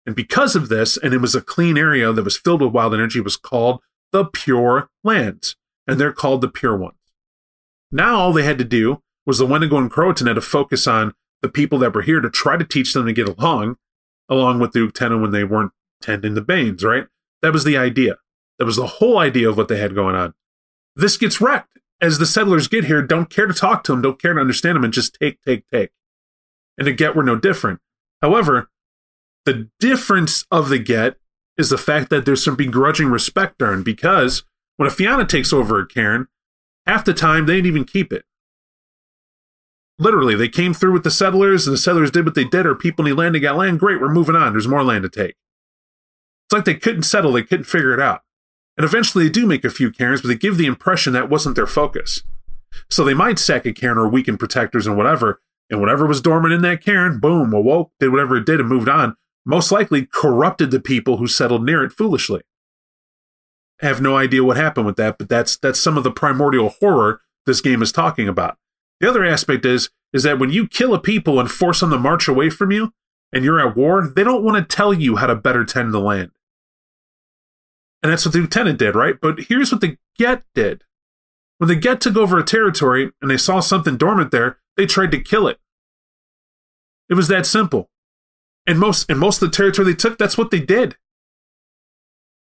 And because of this, and it was a clean area that was filled with wild energy, was called the Pure Lands, and they're called the Pure Ones. Now all they had to do was the Wendigo and Croatan had to focus on the people that were here to try to teach them to get along, along with the Uktena when they weren't tending the Banes, right? That was the idea. That was the whole idea of what they had going on. This gets wrecked as the settlers get here, don't care to talk to them, don't care to understand them, and just take, take, take. and the Get were no different. However, the difference of the Get is the fact that there's some begrudging respect earned because when a Fianna takes over a cairn, half the time they didn't even keep it. Literally, they came through with the settlers, and the settlers did what they did, or people need land, they got land, great, we're moving on, there's more land to take. It's like they couldn't settle, they couldn't figure it out. And eventually they do make a few cairns, but they give the impression that wasn't their focus. So they might sack a cairn or weaken protectors and whatever, and whatever was dormant in that cairn, boom, awoke, did whatever it did, and moved on. Most likely corrupted the people who settled near it foolishly. I have no idea what happened with that, but that's that's some of the primordial horror this game is talking about. The other aspect is is that when you kill a people and force them to march away from you, and you're at war, they don't want to tell you how to better tend the land. And that's what the Uktena did, right? But here's what the Get did. When the Get took over a territory and they saw something dormant there, they tried to kill it. It was that simple. And most and most of the territory they took, that's what they did.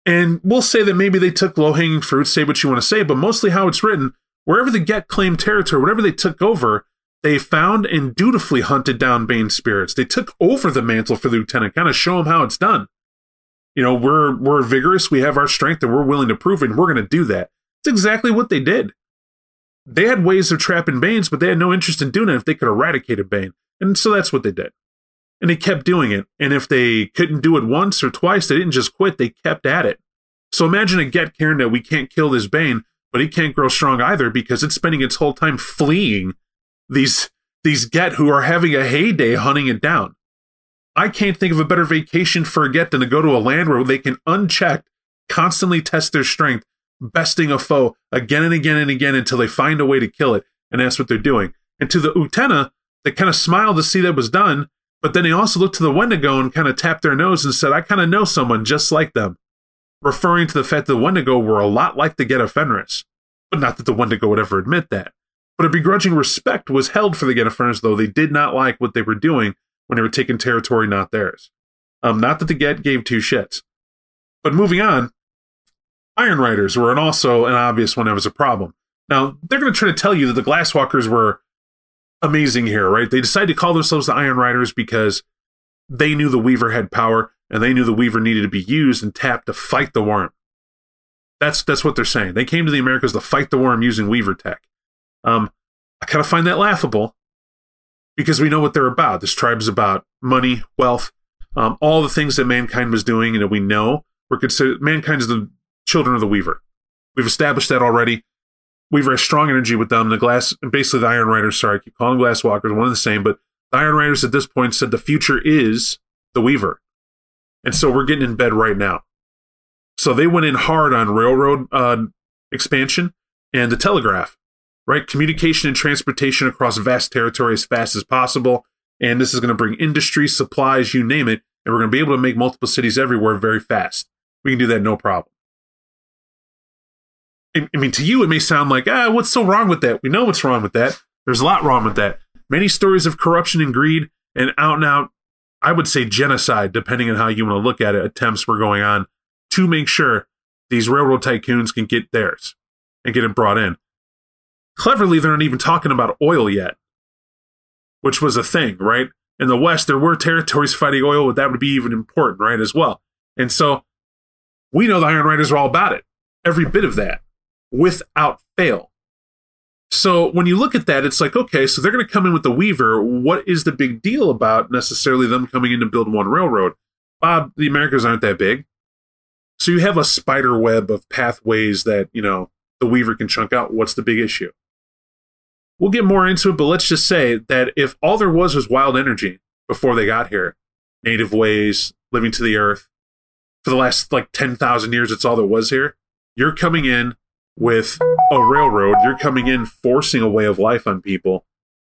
And we'll say that maybe they took low hanging fruit, say what you want to say, but mostly how it's written, wherever the Get claimed territory, whatever they took over, they found and dutifully hunted down Bane spirits. They took over the mantle for the Uktena, kind of show him how it's done. You know, we're we're vigorous, we have our strength, and we're willing to prove it, and we're going to do that. It's exactly what they did. They had ways of trapping Banes, but they had no interest in doing it if they could eradicate a Bane. And so that's what they did. And they kept doing it. And if they couldn't do it once or twice, they didn't just quit, they kept at it. So imagine a Get Cairn that we can't kill this Bane, but he can't grow strong either because it's spending its whole time fleeing these these Get who are having a heyday hunting it down. I can't think of a better vacation for a Get than to go to a land where they can unchecked constantly test their strength, besting a foe again and again and again until they find a way to kill it. And that's what they're doing. And to the Uktena, they kind of smiled to see that was done, but then they also looked to the Wendigo and kind of tapped their nose and said, I kind of know someone just like them, referring to the fact that the Wendigo were a lot like the Get of Fenris. But not that the Wendigo would ever admit that. But a begrudging respect was held for the Get of Fenris, though they did not like what they were doing when they were taking territory not theirs. Um, not that the Get gave two shits. But moving on, Iron Riders were an also an obvious one that was a problem. Now, they're going to try to tell you that the Glasswalkers were amazing here, right? They decided to call themselves the Iron Riders because they knew the Weaver had power and they knew the Weaver needed to be used and tapped to fight the Wyrm. That's that's what they're saying. They came to the Americas to fight the Wyrm using Weaver tech. Um, I kind of find that laughable because we know what they're about. This tribe is about money, wealth, um, all the things that mankind was doing, and we know we're considered mankind is the children of the Weaver. We've established that already. Weaver has strong energy with them. The glass, basically the Iron Riders. Sorry, I keep calling them Glass Walkers, one of the same. But the Iron Riders at this point said the future is the Weaver, and so we're getting in bed right now. So they went in hard on railroad uh, expansion and the telegraph, right? Communication and transportation across vast territory as fast as possible. And this is going to bring industry, supplies, you name it, and we're going to be able to make multiple cities everywhere very fast. We can do that no problem. I mean, to you, it may sound like, ah, what's so wrong with that? We know what's wrong with that. There's a lot wrong with that. Many stories of corruption and greed and out and out, I would say genocide, depending on how you want to look at it, attempts were going on to make sure these railroad tycoons can get theirs and get it brought in. Cleverly, they're not even talking about oil yet, which was a thing, right? In the West, there were territories fighting oil, but that would be even important, right, as well. And so we know the Iron Riders are all about it, every bit of that without fail. So when you look at that, it's like, okay, so they're going to come in with the Weaver. What is the big deal about necessarily them coming in to build one railroad? Bob, the Americas aren't that big. So you have a spider web of pathways that, you know, the Weaver can chunk out. What's the big issue? We'll get more into it, but let's just say that if all there was was wild energy before they got here, native ways, living to the earth, for the last like 10,000 years, it's all there was here. You're coming in with a railroad, you're coming in forcing a way of life on people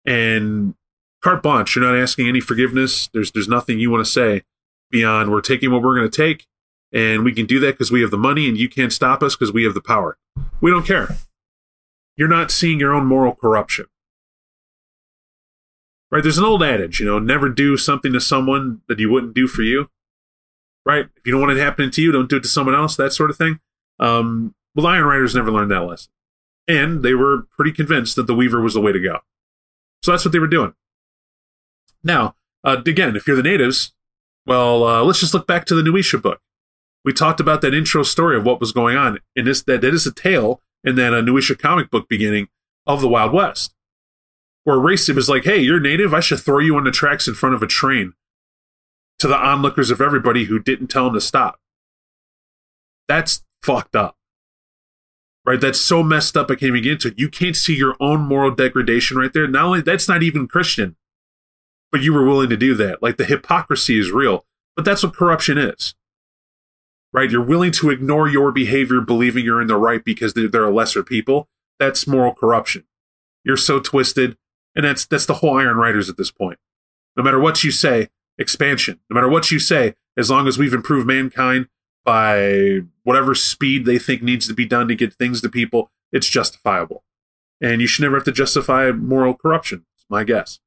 and carte blanche. You're not asking any forgiveness. There's there's nothing you want to say beyond we're taking what we're going to take, and we can do that because we have the money, and you can't stop us because we have the power. We don't care. You're not seeing your own moral corruption. Right? There's an old adage, you know, never do something to someone that you wouldn't do for you. Right? If you don't want it happening to you, don't do it to someone else, that sort of thing. Um, well, Iron Riders never learned that lesson. And they were pretty convinced that the Weaver was the way to go. So that's what they were doing. Now, uh, again, if you're the natives, well, uh, let's just look back to the Nuwisha book. We talked about that intro story of what was going on, and this that, that is a tale in that uh, Nuwisha comic book beginning of the Wild West, where race was like, "Hey, you're native. I should throw you on the tracks in front of a train." To the onlookers of everybody who didn't tell him to stop. That's fucked up right? That's so messed up. I can't even get into it. You can't see your own moral degradation right there. Not only that's not even Christian, but you were willing to do that. Like the hypocrisy is real, but that's what corruption is, right? You're willing to ignore your behavior, believing you're in the right because they're, a lesser people. That's moral corruption. You're so twisted, and that's that's the whole Iron Riders at this point. No matter what you say, expansion. No matter what you say, as long as we've improved mankind, by whatever speed they think needs to be done to get things to people, it's justifiable. And you should never have to justify moral corruption. It's my guess.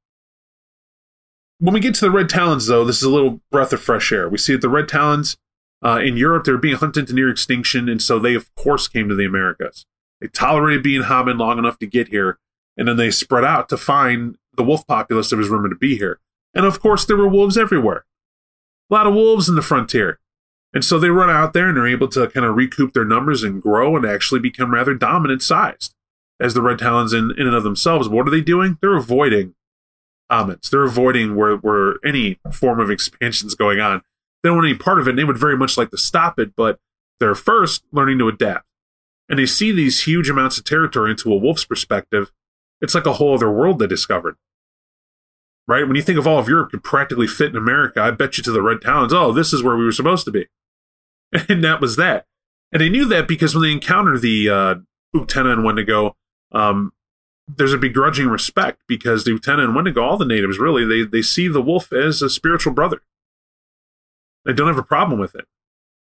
When we get to the Red Talons, though, this is a little breath of fresh air. We see that the Red Talons uh, in Europe, they're being hunted to near extinction, and so they, of course, came to the Americas. They tolerated being hobbing long enough to get here, and then they spread out to find the wolf populace that was rumored to be here. And of course, there were wolves everywhere. A lot of wolves in the frontier. And so they run out there and they're able to kind of recoup their numbers and grow and actually become rather dominant sized as the Red Talons in, in and of themselves. What are they doing? They're avoiding homins. They're avoiding where, where any form of expansion is going on. They don't want any part of it and they would very much like to stop it, but they're first learning to adapt. And they see these huge amounts of territory into a wolf's perspective. It's like a whole other world they discovered right? When you think of all of Europe could practically fit in America, I bet you to the Red Talons, oh, this is where we were supposed to be. And that was that. And they knew that because when they encounter the uh, Uktena and Wendigo, um, there's a begrudging respect because the Uktena and Wendigo, all the natives really, they, they see the wolf as a spiritual brother. They don't have a problem with it.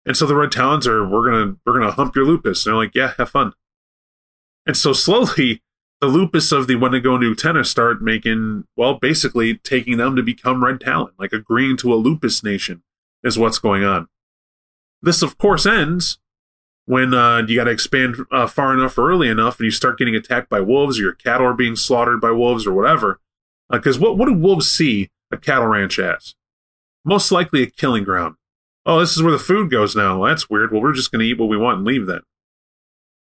And so the Red Talons are, we're gonna we're gonna hump your lupus. And they're like, yeah, have fun. And so slowly the lupus of the Wendigo and Uktena start making, well, basically taking them to become Red Talon, like agreeing to a lupus nation is what's going on. This, of course, ends when uh, you got to expand uh, far enough or early enough and you start getting attacked by wolves or your cattle are being slaughtered by wolves or whatever. Because uh, what, what do wolves see a cattle ranch as? Most likely a killing ground. Oh, this is where the food goes now. That's weird. Well, we're just going to eat what we want and leave then.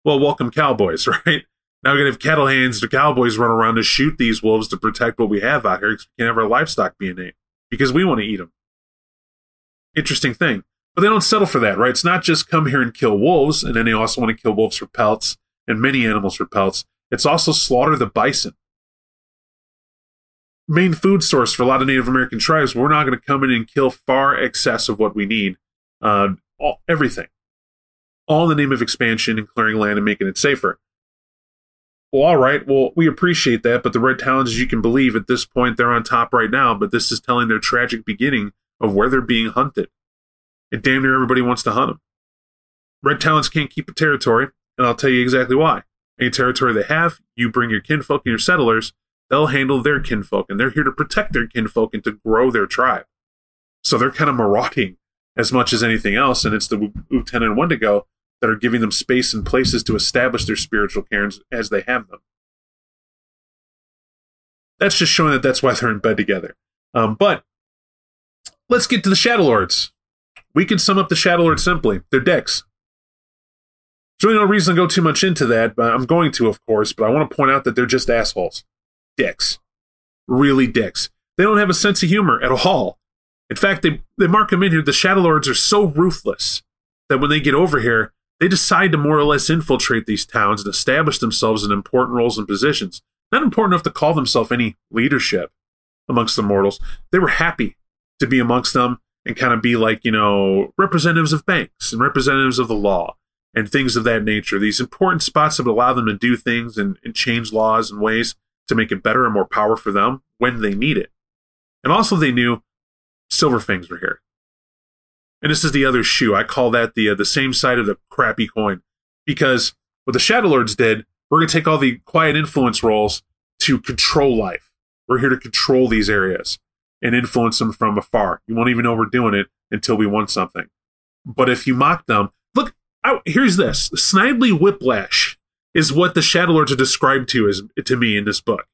Well, welcome cowboys, right? Now we're going to have cattle hands to cowboys run around to shoot these wolves to protect what we have out here because we can't have our livestock being ate because we want to eat them. Interesting thing. But they don't settle for that, right? It's not just come here and kill wolves, and then they also want to kill wolves for pelts and many animals for pelts. It's also slaughter the bison. Main food source for a lot of Native American tribes. We're not going to come in and kill far excess of what we need. Uh, all, everything. All in the name of expansion and clearing land and making it safer. Well, all right. Well, we appreciate that, but the Red Talons, as you can believe, at this point, they're on top right now, but this is telling their tragic beginning of where they're being hunted and damn near everybody wants to hunt them. Red Talons can't keep a territory, and I'll tell you exactly why. Any territory they have, you bring your kinfolk and your settlers, they'll handle their kinfolk, and they're here to protect their kinfolk and to grow their tribe. So they're kind of marauding as much as anything else, and it's the Uktena and Wendigo that are giving them space and places to establish their spiritual cairns as they have them. That's just showing that that's why they're in bed together. Um, but let's get to the Shadow Lords. We can sum up the Shadow Lord simply. They're dicks. There's really no reason to go too much into that, but I'm going to, of course, but I want to point out that they're just assholes. Dicks. Really dicks. They don't have a sense of humor at all. In fact, they, they mark them in here. The Shadow Lords are so ruthless that when they get over here, they decide to more or less infiltrate these towns and establish themselves in important roles and positions. Not important enough to call themselves any leadership amongst the mortals. They were happy to be amongst them and kind of be like, you know, representatives of banks and representatives of the law and things of that nature. These important spots that would allow them to do things and, and change laws and ways to make it better and more power for them when they need it. And also, they knew Silver Fangs were here. And this is the other shoe. I call that the uh, the same side of the crappy coin because what the Shadow Lords did, we're going to take all the quiet influence roles to control life. We're here to control these areas and influence them from afar. You won't even know we're doing it until we want something. But if you mock them, look, I, here's this Snidely whiplash is what the Shadow Lords are described to as to me in this book.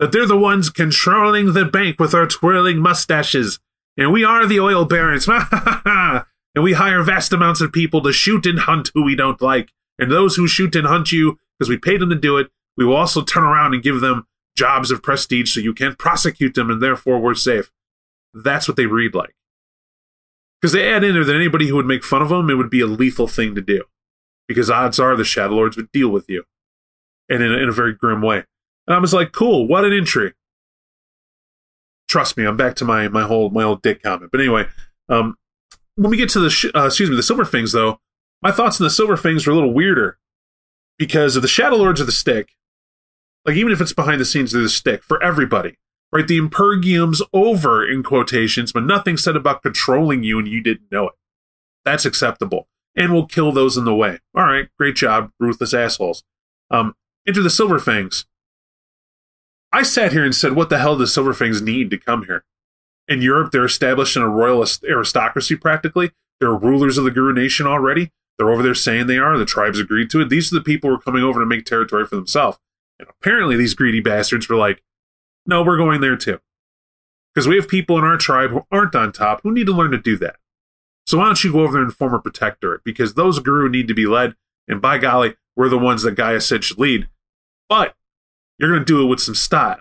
that they're the ones controlling the bank with our twirling mustaches, and we are the oil barons. and we hire vast amounts of people to shoot and hunt who we don't like. And those who shoot and hunt you, because we paid them to do it, we will also turn around and give them jobs of prestige so you can't prosecute them and therefore we're safe. That's what they read like. Because they add in there that anybody who would make fun of them, it would be a lethal thing to do. Because odds are the Shadow Lords would deal with you. And in a, in a very grim way. And I was like, cool, what an entry. Trust me, I'm back to my my whole my old dick comment. But anyway, um, when we get to the sh- uh, excuse me the Silver Fangs though, my thoughts on the Silver Fangs are a little weirder because of the Shadow Lords of the stick. Like even if it's behind the scenes, they're the stick for everybody, right? The Impergium's over in quotations, but nothing said about controlling you and you didn't know it. That's acceptable, and we'll kill those in the way. All right, great job, ruthless assholes. Um, enter the Silver Fangs. I sat here and said, what the hell does Silver Fangs need to come here? In Europe, they're established in a royalist aristocracy practically. They're rulers of the Garou Nation already. They're over there saying they are. The tribes agreed to it. These are the people who are coming over to make territory for themselves. And apparently, these greedy bastards were like, no, we're going there too. Because we have people in our tribe who aren't on top who need to learn to do that. So why don't you go over there and form a protectorate? Because those Garou need to be led. And by golly, we're the ones that Gaia said should lead. But you're going to do it with some style.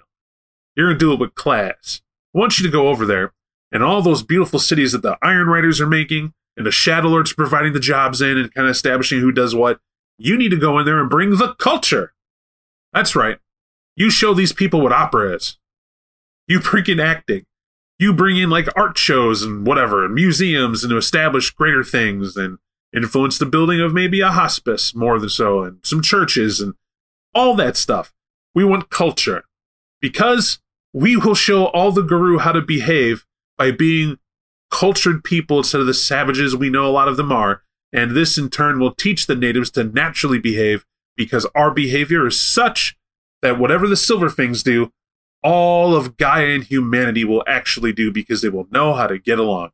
You're going to do it with class. I want you to go over there and all those beautiful cities that the Iron Riders are making and the Shadow Lords providing the jobs in and kind of establishing who does what. You need to go in there and bring the culture. That's right. You show these people what opera is. You freaking acting. You bring in like art shows and whatever, and museums and to establish greater things and influence the building of maybe a hospice more than so and some churches and all that stuff. We want culture because we will show all the Garou how to behave by being cultured people instead of the savages we know a lot of them are. And this in turn will teach the natives to naturally behave because our behavior is such that whatever the Silverfangs do, all of Gaia and humanity will actually do because they will know how to get along.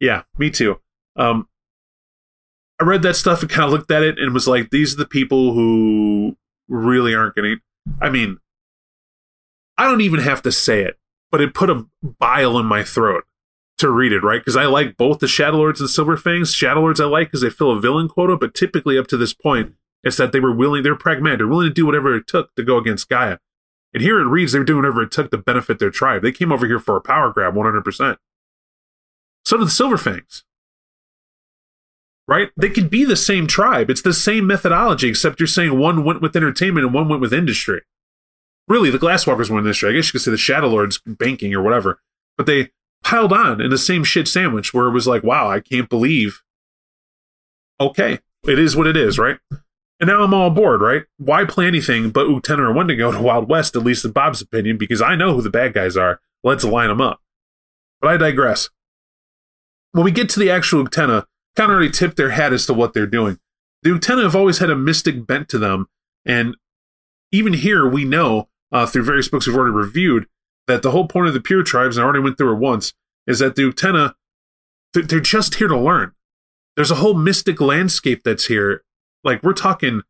Yeah, me too. Um, I read that stuff and kind of looked at it and was like, these are the people who really aren't getting. I mean, I don't even have to say it, but it put a bile in my throat to read it, right? Because I like both the Shadow Lords and Silver Fangs. Shadow Lords I like because they fill a villain quota, but typically up to this point, it's that they were willing, they're pragmatic, they're willing to do whatever it took to go against Gaia. And here it reads they're doing whatever it took to benefit their tribe. They came over here for a power grab 100%. So did the Silver Fangs right? They could be the same tribe. It's the same methodology, except you're saying one went with entertainment and one went with industry. Really, the Glasswalkers went in industry. I guess you could say the Shadow Lords banking or whatever. But they piled on in the same shit sandwich where it was like, wow, I can't believe. Okay, it is what it is, right? And now I'm all aboard, right? Why play anything but Uktena or Wendigo to Wild West, at least in Bob's opinion, because I know who the bad guys are. Let's line them up. But I digress. When we get to the actual Uktena, kind of already tipped their hat as to what they're doing. The Uktena have always had a mystic bent to them, and even here we know uh, through various books we've already reviewed that the whole point of the Pure Tribes, and I already went through it once, is that the Uktena they're just here to learn. There's a whole mystic landscape that's here. Like we're talking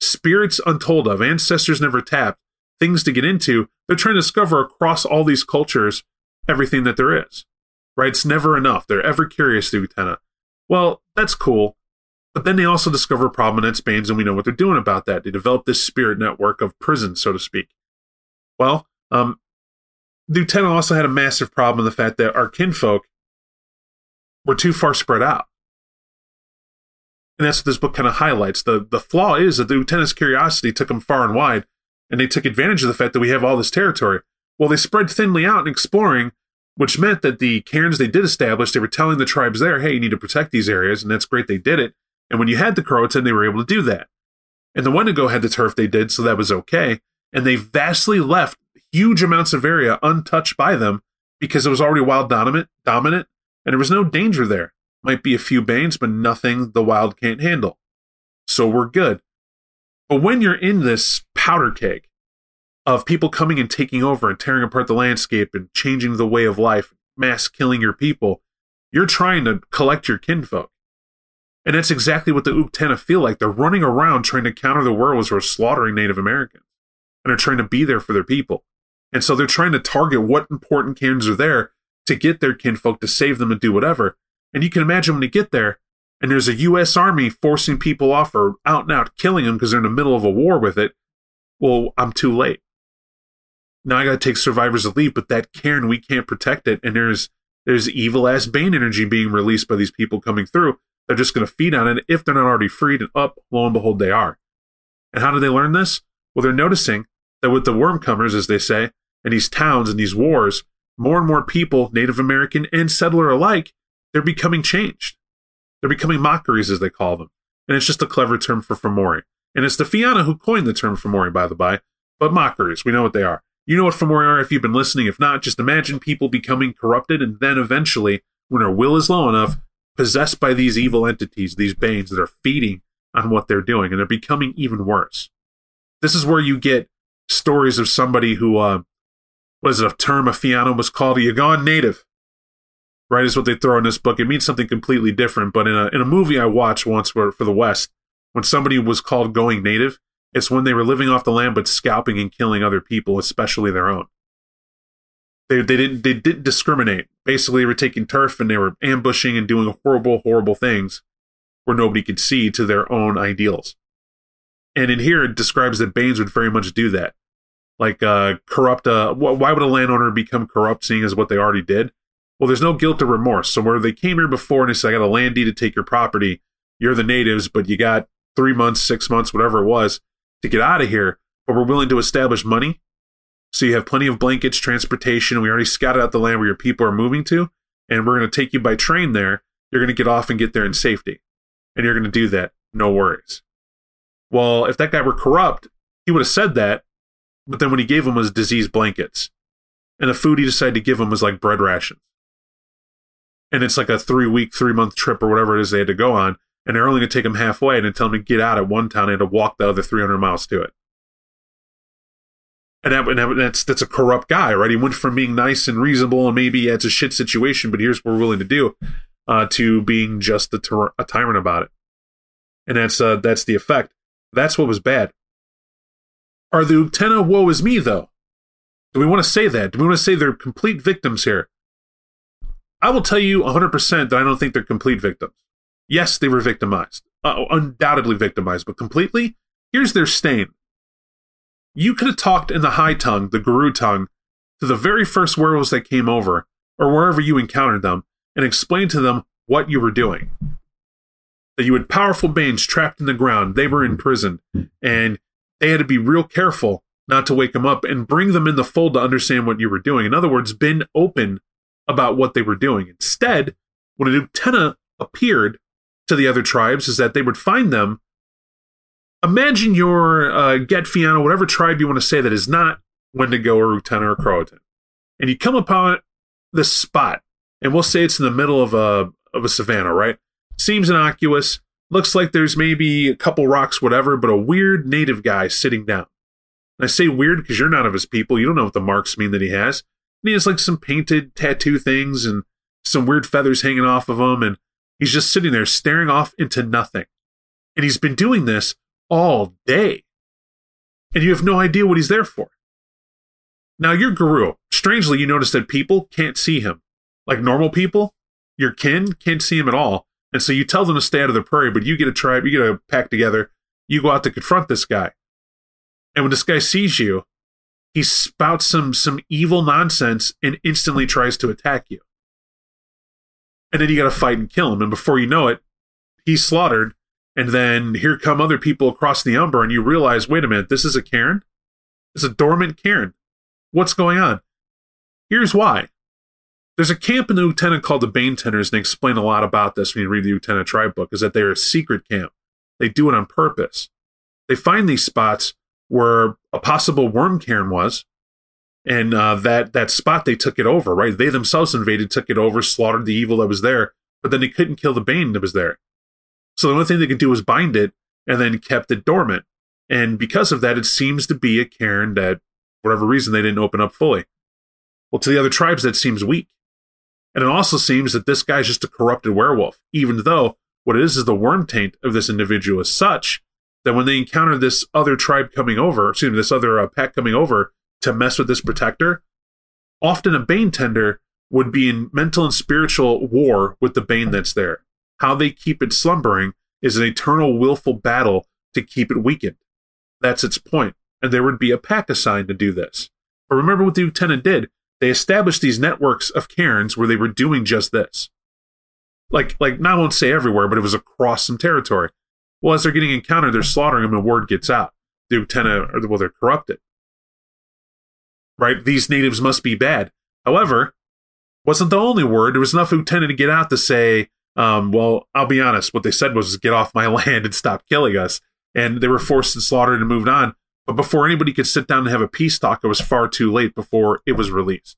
spirits untold of, ancestors never tapped, things to get into. They're trying to discover across all these cultures everything that there is. Right? It's never enough. They're ever curious, the Uktena. Well, that's cool. But then they also discover a problem and we know what they're doing about that. They develop this spirit network of prisons, so to speak. Well, um, Uktena also had a massive problem in the fact that our kinfolk were too far spread out. And that's what this book kind of highlights. The the flaw is that the Uktena's curiosity took them far and wide, and they took advantage of the fact that we have all this territory. Well, they spread thinly out in exploring, which meant that the cairns they did establish, they were telling the tribes there, hey, you need to protect these areas, and that's great, they did it. And when you had the Croatan, they were able to do that. And the Wendigo had the turf they did, so that was okay. And they vastly left huge amounts of area untouched by them because it was already wild dominant, dominant, and there was no danger there. Might be a few banes, but nothing the wild can't handle. So we're good. But when you're in this powder keg, of people coming and taking over and tearing apart the landscape and changing the way of life, mass killing your people, you're trying to collect your kinfolk. And that's exactly what the Uktena feel like. They're running around trying to counter the werewolves who are slaughtering Native Americans. and are trying to be there for their people. And so they're trying to target what important cairns are there to get their kinfolk to save them and do whatever. And you can imagine when you get there and there's a U.S. Army forcing people off or out and out killing them because they're in the middle of a war with it. Well, I'm too late. Now I got to take survivors to leave, but that cairn, we can't protect it. And there's there's evil ass Bane energy being released by these people coming through. They're just going to feed on it if they're not already freed. And up, lo and behold, they are. And how do they learn this? Well, they're noticing that with the Wyrmcomers, as they say, and these towns and these wars, more and more people, Native American and settler alike, they're becoming changed. They're becoming mockeries, as they call them. And it's just a clever term for Fomori. And it's the Fianna who coined the term Fomori, by the by. But mockeries, we know what they are. You know what Fomori are if you've been listening. If not, just imagine people becoming corrupted and then eventually, when their will is low enough, possessed by these evil entities, these banes that are feeding on what they're doing, and they're becoming even worse. This is where you get stories of somebody who, uh, what is it, a term a Fianna was called a Yaghan native, right? Is what they throw in this book. It means something completely different. But in a in a movie I watched once for, for the West, when somebody was called going native, it's when they were living off the land but scalping and killing other people, especially their own. They, they didn't they didn't discriminate. Basically, they were taking turf and they were ambushing and doing horrible, horrible things where nobody could see to their own ideals. And in here, it describes that Banes would very much do that. Like uh, corrupt. Uh, why would a landowner become corrupt, seeing as what they already did? Well, there's no guilt or remorse. So where they came here before and they said, I got a land deed to take your property. You're the natives, but you got three months, six months, whatever it was to get out of here. But we're willing to establish money. So you have plenty of blankets, transportation. We already scouted out the land where your people are moving to. And we're going to take you by train there. You're going to get off and get there in safety. And you're going to do that. No worries. Well, if that guy were corrupt, he would have said that. But then when he gave him was disease blankets. And the food he decided to give him was like bread rations and it's like a three week, three month trip or whatever it is they had to go on, and they're only going to take them halfway and then tell them to get out at one town and to walk the other 300 miles to it. And, that, and that, that's that's a corrupt guy, right? He went from being nice and reasonable and maybe yeah, it's a shit situation, but here's what we're willing to do, uh, to being just a, tyr- a tyrant about it. And that's uh, that's the effect. That's what was bad. Are the Uktena woe is me though? Do we want to say that? Do we want to say they're complete victims here? I will tell you 100% that I don't think they're complete victims. Yes, they were victimized, uh, undoubtedly victimized, but completely? Here's their stain. You could have talked in the high tongue, the Garou tongue, to the very first werewolves that came over, or wherever you encountered them, and explained to them what you were doing. That you had powerful banes trapped in the ground, they were in prison, and they had to be real careful not to wake them up and bring them in the fold to understand what you were doing. In other words, been open about what they were doing. Instead, when a Uktena appeared to the other tribes, is that they would find them. Imagine your uh, Get whatever tribe you want to say that is not Wendigo or Uktena or Croatan, and you come upon this spot, and we'll say it's in the middle of a of a savannah, right? Seems innocuous. Looks like there's maybe a couple rocks, whatever, but a weird native guy sitting down. And I say weird because you're not of his people. You don't know what the marks mean that he has. And he has like some painted tattoo things and some weird feathers hanging off of him. And he's just sitting there staring off into nothing. And he's been doing this all day. And you have no idea what he's there for. Now, your Garou, Strangely, you notice that people can't see him. Like normal people, your kin can't see him at all. And so you tell them to stay out of the prairie, but you get a tribe, you get a pack together, you go out to confront this guy. And when this guy sees you, he spouts some some evil nonsense and instantly tries to attack you. And then you got to fight and kill him. And before you know it, he's slaughtered. And then here come other people across the Umbra, and you realize, wait a minute, this is a cairn? It's a dormant cairn. What's going on? Here's why. There's a camp in the Uktena called the Bane Tenders, and they explain a lot about this when you read the Uktena tribe book, is that they're a secret camp. They do it on purpose. They find these spots where a possible Wyrm cairn was, and uh, that that spot they took it over. Right, they themselves invaded, took it over, slaughtered the evil that was there, but then they couldn't kill the bane that was there. So the only thing they could do was bind it, and then kept it dormant. And because of that, it seems to be a cairn that, for whatever reason, they didn't open up fully. Well, to the other tribes, that seems weak. And it also seems that this guy's just a corrupted werewolf, even though what it is is the Wyrm taint of this individual is such that when they encounter this other tribe coming over, excuse me, this other uh, pack coming over to mess with this protector, often a Bane tender would be in mental and spiritual war with the Bane that's there. How they keep it slumbering is an eternal willful battle to keep it weakened. That's its point. And there would be a pack assigned to do this. But remember what the Uktena did. They established these networks of cairns where they were doing just this. Like, like, I won't say everywhere, but it was across some territory. Well, as they're getting encountered, they're slaughtering them and word gets out. The or well, they're corrupted. Right? These natives must be bad. However, wasn't the only word. There was enough Uktena to get out to say, um, well, I'll be honest, what they said was get off my land and stop killing us. And they were forced and slaughtered and moved on. But before anybody could sit down and have a peace talk, it was far too late before it was released.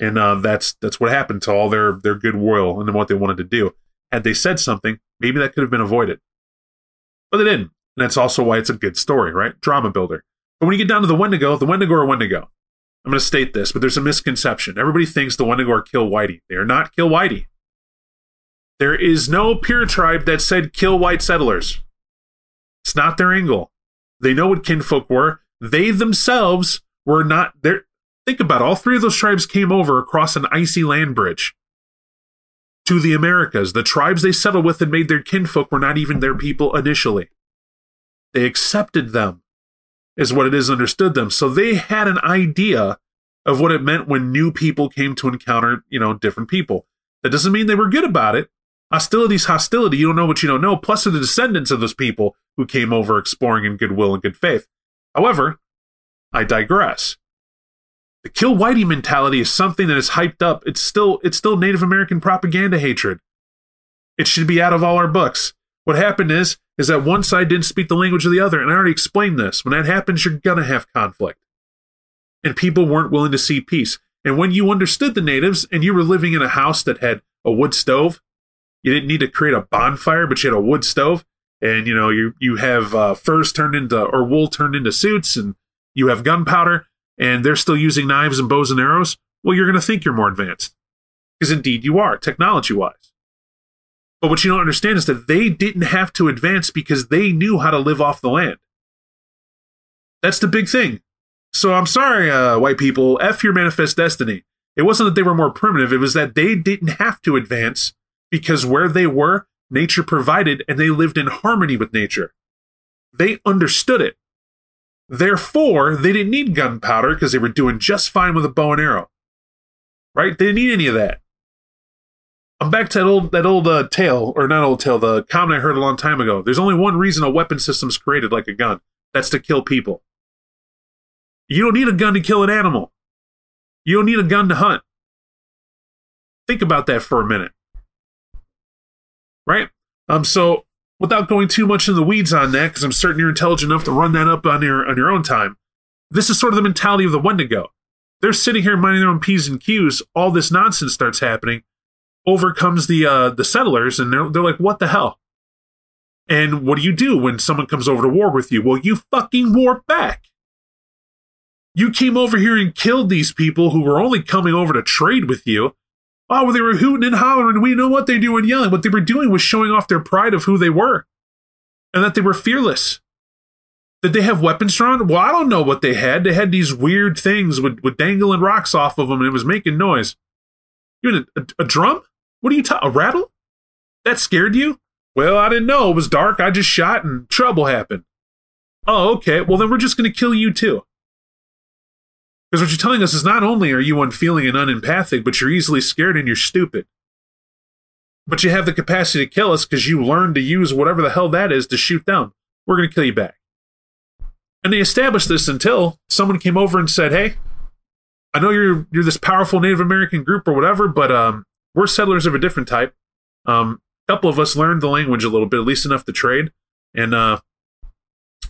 And uh, that's that's what happened to all their their goodwill and what they wanted to do. Had they said something, maybe that could have been avoided. But they didn't. And that's also why it's a good story, right? Drama builder. But when you get down to the Wendigo, the Wendigo are Wendigo. I'm going to state this, but there's a misconception. Everybody thinks the Wendigo are kill Whitey. They are not kill Whitey. There is no pure tribe that said kill white settlers. It's not their angle. They know what kinfolk were. They themselves were not there. Think about it. All three of those tribes came over across an icy land bridge to the Americas. The tribes they settled with and made their kinfolk were not even their people initially. They accepted them, is what it is understood them. So they had an idea of what it meant when new people came to encounter, you know, different people. That doesn't mean they were good about it. Hostility's hostility. You don't know what you don't know. Plus, the descendants of those people who came over exploring in goodwill and good faith. However, I digress. The kill whitey mentality is something that is hyped up. It's still it's still Native American propaganda hatred. It should be out of all our books. What happened is is that one side didn't speak the language of the other, and I already explained this. When that happens, you're gonna have conflict. And people weren't willing to see peace. And when you understood the natives and you were living in a house that had a wood stove you didn't need to create a bonfire, but you had a wood stove, and you know you you have uh, furs turned into or wool turned into suits, and you have gunpowder, and they're still using knives and bows and arrows. Well, you're going to think you're more advanced, because indeed you are, technology wise. But what you don't understand is that they didn't have to advance because they knew how to live off the land. That's the big thing. So I'm sorry, uh, white people, F your manifest destiny. It wasn't that they were more primitive, it was that they didn't have to advance because where they were, nature provided and they lived in harmony with nature. They understood it. Therefore, they didn't need gunpowder because they were doing just fine with a bow and arrow. Right? They didn't need any of that. I'm back to that old that old uh, tale, or not old tale, the comment I heard a long time ago. There's only one reason a weapon system's created like a gun. That's to kill people. You don't need a gun to kill an animal. You don't need a gun to hunt. Think about that for a minute right? Um, so without going too much in the weeds on that, because I'm certain you're intelligent enough to run that up on your on your own time. This is sort of the mentality of the Wendigo. They're sitting here minding their own p's and q's. All this nonsense starts happening. Overcomes the uh, the settlers, and they're they're like, "What the hell?" And what do you do when someone comes over to war with you? Well, you fucking war back. You came over here and killed these people who were only coming over to trade with you Oh, well, they were hooting and hollering. We know what they do and yelling. What they were doing was showing off their pride of who they were and that they were fearless. Did they have weapons drawn? Well, I don't know what they had. They had these weird things with, with dangling rocks off of them and it was making noise. You a, a, a drum? What are you talking? A rattle? That scared you? Well, I didn't know. It was dark. I just shot and trouble happened. Oh, okay. Well, then we're just going to kill you too. Because what you're telling us is not only are you unfeeling and unempathic, but you're easily scared and you're stupid. But you have the capacity to kill us because you learned to use whatever the hell that is to shoot down. We're going to kill you back. And they established this until someone came over and said, "Hey, I know you're you're this powerful Native American group or whatever, but um, we're settlers of a different type. Um, a couple of us learned the language a little bit, at least enough to trade, and uh,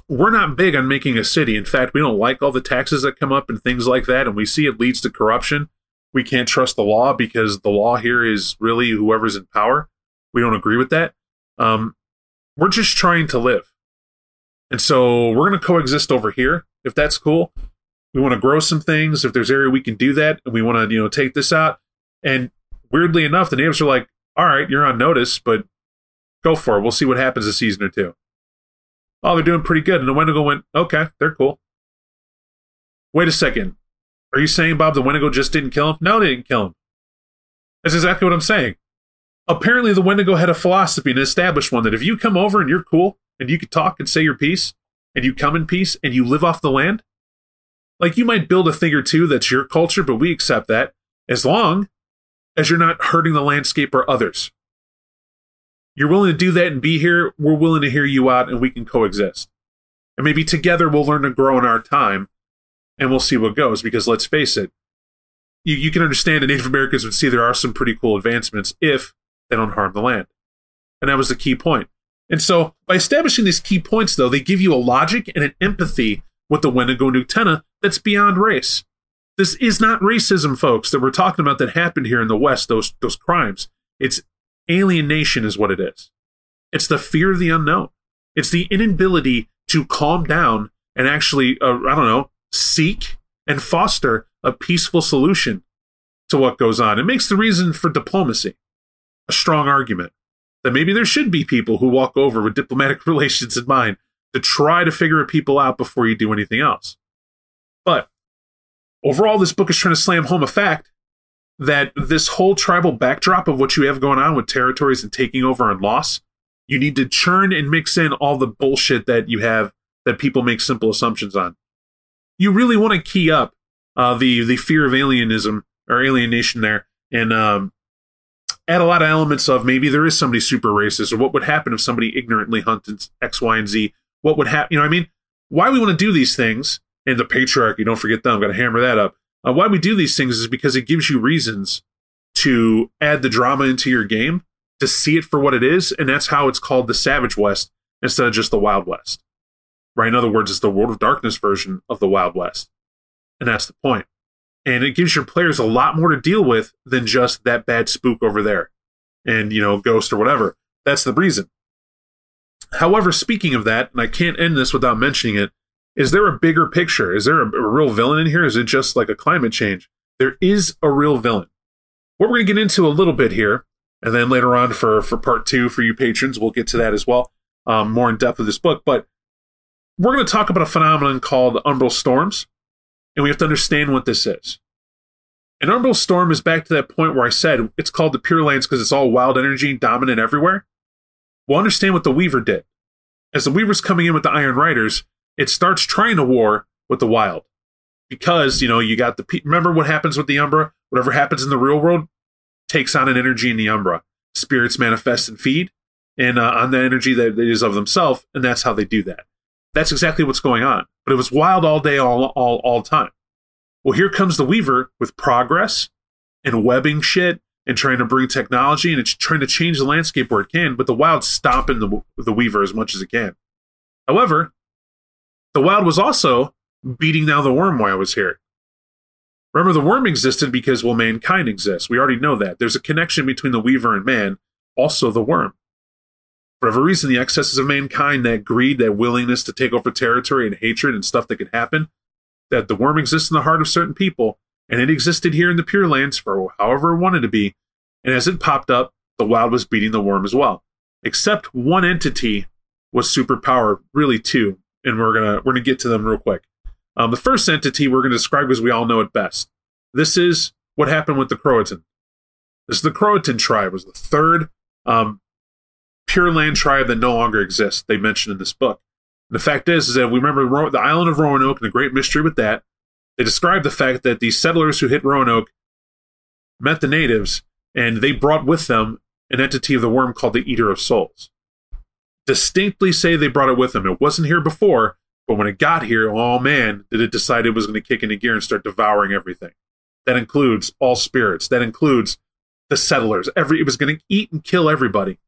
we're not big on making a city. In fact, we don't like all the taxes that come up and things like that. And we see it leads to corruption. We can't trust the law because the law here is really whoever's in power. We don't agree with that. Um, we're just trying to live. And so we're going to coexist over here if that's cool. We want to grow some things. If there's area we can do that and we want to, you know, take this out. And weirdly enough, the neighbors are like, all right, you're on notice, but go for it. We'll see what happens a season or two. Oh, they're doing pretty good. And the Wendigo went, okay, they're cool. Wait a second. Are you saying, Bob, the Wendigo just didn't kill him? No, they didn't kill him. That's exactly what I'm saying. Apparently, the Wendigo had a philosophy, an established one, that if you come over and you're cool and you can talk and say your piece and you come in peace and you live off the land, like you might build a thing or two that's your culture, but we accept that as long as you're not hurting the landscape or others. You're willing to do that and be here, we're willing to hear you out and we can coexist. And maybe together we'll learn to grow in our time and we'll see what goes. Because let's face it, you, you can understand that Native Americans would see there are some pretty cool advancements if they don't harm the land. And that was the key point. And so by establishing these key points, though, they give you a logic and an empathy with the Wendigo Nutena that's beyond race. This is not racism, folks, that we're talking about that happened here in the West, those, those crimes. It's alienation, is what it is. It's the fear of the unknown. It's the inability to calm down and actually, uh, I don't know, seek and foster a peaceful solution to what goes on. It makes the reason for diplomacy a strong argument that maybe there should be people who walk over with diplomatic relations in mind to try to figure people out before you do anything else. But overall, this book is trying to slam home a fact that this whole tribal backdrop of what you have going on with territories and taking over and loss, you need to churn and mix in all the bullshit that you have that people make simple assumptions on. You really want to key up uh, the the fear of alienism or alienation there, and um, add a lot of elements of maybe there is somebody super racist, or what would happen if somebody ignorantly hunted X, Y, and Z. What would happen? You know, what I mean, why we want to do these things, and the patriarchy. Don't forget them. Got to hammer that up. Uh, why we do these things is because it gives you reasons to add the drama into your game, to see it for what it is, and that's how it's called the Savage West instead of just the Wild West. Right? In other words, it's the World of Darkness version of the Wild West, and that's the point. point and it gives your players a lot more to deal with than just that bad spook over there and you know ghost or whatever that's the reason however speaking of that and i can't end this without mentioning it is there a bigger picture is there a, a real villain in here is it just like a climate change there is a real villain what we're going to get into a little bit here and then later on for for part two for you patrons we'll get to that as well um, more in depth of this book but we're going to talk about a phenomenon called umbral storms and we have to understand what this is. An Umbral Storm is back to that point where I said it's called the Pure Lands because it's all wild energy dominant everywhere. Well, understand what the Weaver did. As the Weaver's coming in with the Iron Riders, it starts trying to war with the wild. Because, you know, you got the. Remember what happens with the Umbra? Whatever happens in the real world takes on an energy in the Umbra. Spirits manifest and feed and uh, on the energy that is of themselves, and that's how they do that. That's exactly what's going on. But it was wild all day, all all all time. Well, here comes the Weaver with progress and webbing shit and trying to bring technology and it's trying to change the landscape where it can. But the Wild's stomping the the Weaver as much as it can. However, the Wild was also beating down the Wyrm while I was here. Remember, the Wyrm existed because, well, mankind exists. We already know that. There's a connection between the Weaver and man, also the Wyrm. For whatever reason, the excesses of mankind, that greed, that willingness to take over territory and hatred and stuff that could happen, that the Wyrm exists in the heart of certain people, and it existed here in the Pure Lands for however it wanted to be. And as it popped up, the wild was beating the Wyrm as well. Except one entity was superpower, really two, and we're gonna we're gonna get to them real quick. Um, the first entity we're gonna describe as we all know it best. This is what happened with the Croatan. This is the Croatan tribe. Was the third um, Pure Land tribe that no longer exists. They mentioned in this book. And the fact is, is that we remember the island of Roanoke and the great mystery with that. They describe the fact that these settlers who hit Roanoke met the natives, and they brought with them an entity of the Wyrm called the Eater of Souls. Distinctly say they brought it with them. It wasn't here before, but when it got here, oh man, did it decide it was going to kick into gear and start devouring everything. That includes all spirits. That includes the settlers. Every it was going to eat and kill everybody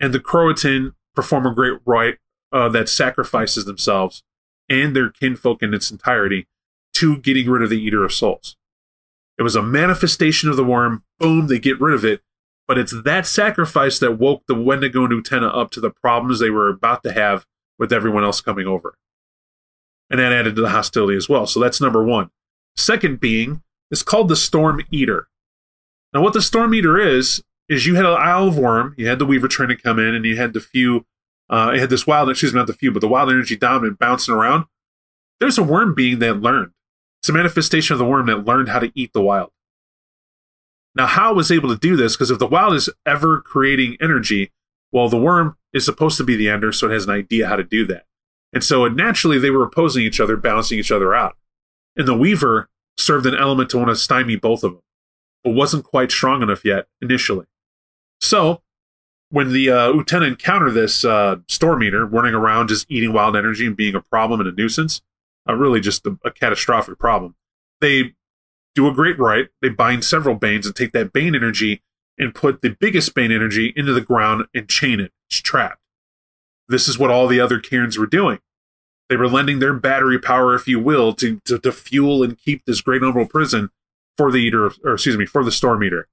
and the Croatan perform a great rite uh, that sacrifices themselves and their kinfolk in its entirety to getting rid of the Eater of Souls. It was a manifestation of the Wyrm. Boom, they get rid of it. But it's that sacrifice that woke the Wendigo and Uktena up to the problems they were about to have with everyone else coming over. And that added to the hostility as well. So that's number one. Second being is called the Storm Eater. Now, what the Storm Eater is, is you had an Isle of Wyrm, you had the Weaver trying to come in, and you had the few uh, it had this wild, excuse me, not the few, but the wild energy dominant bouncing around. There's a Wyrm being that learned. It's a manifestation of the Wyrm that learned how to eat the wild. Now, how was able to do this? Because if the wild is ever creating energy, well, the Wyrm is supposed to be the ender, so it has an idea how to do that. And so naturally, they were opposing each other, balancing each other out. And the weaver served an element to want to stymie both of them, but wasn't quite strong enough yet initially. So, when the uh, Uktena encounter this uh, storm eater running around just eating wild energy and being a problem and a nuisance, uh, really just a, a catastrophic problem, they do a great rite. They bind several banes and take that bane energy and put the biggest bane energy into the ground and chain it. It's trapped. This is what all the other cairns were doing. They were lending their battery power, if you will, to, to, to fuel and keep this great umbral prison for the eater, or excuse me, for the storm eater.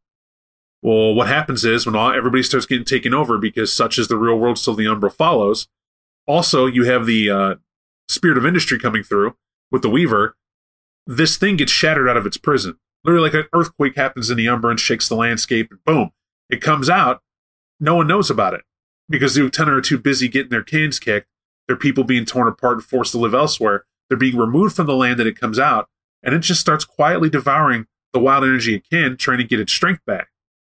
Well, what happens is when all, everybody starts getting taken over because such is the real world, so the umbra follows. Also, you have the uh, spirit of industry coming through with the weaver. This thing gets shattered out of its prison. Literally, like an earthquake happens in the umbra and shakes the landscape, and boom, it comes out. No one knows about it because the Uktena are too busy getting their cans kicked. Their people being torn apart and forced to live elsewhere. They're being removed from the land that it comes out, and it just starts quietly devouring the wild energy it can, trying to get its strength back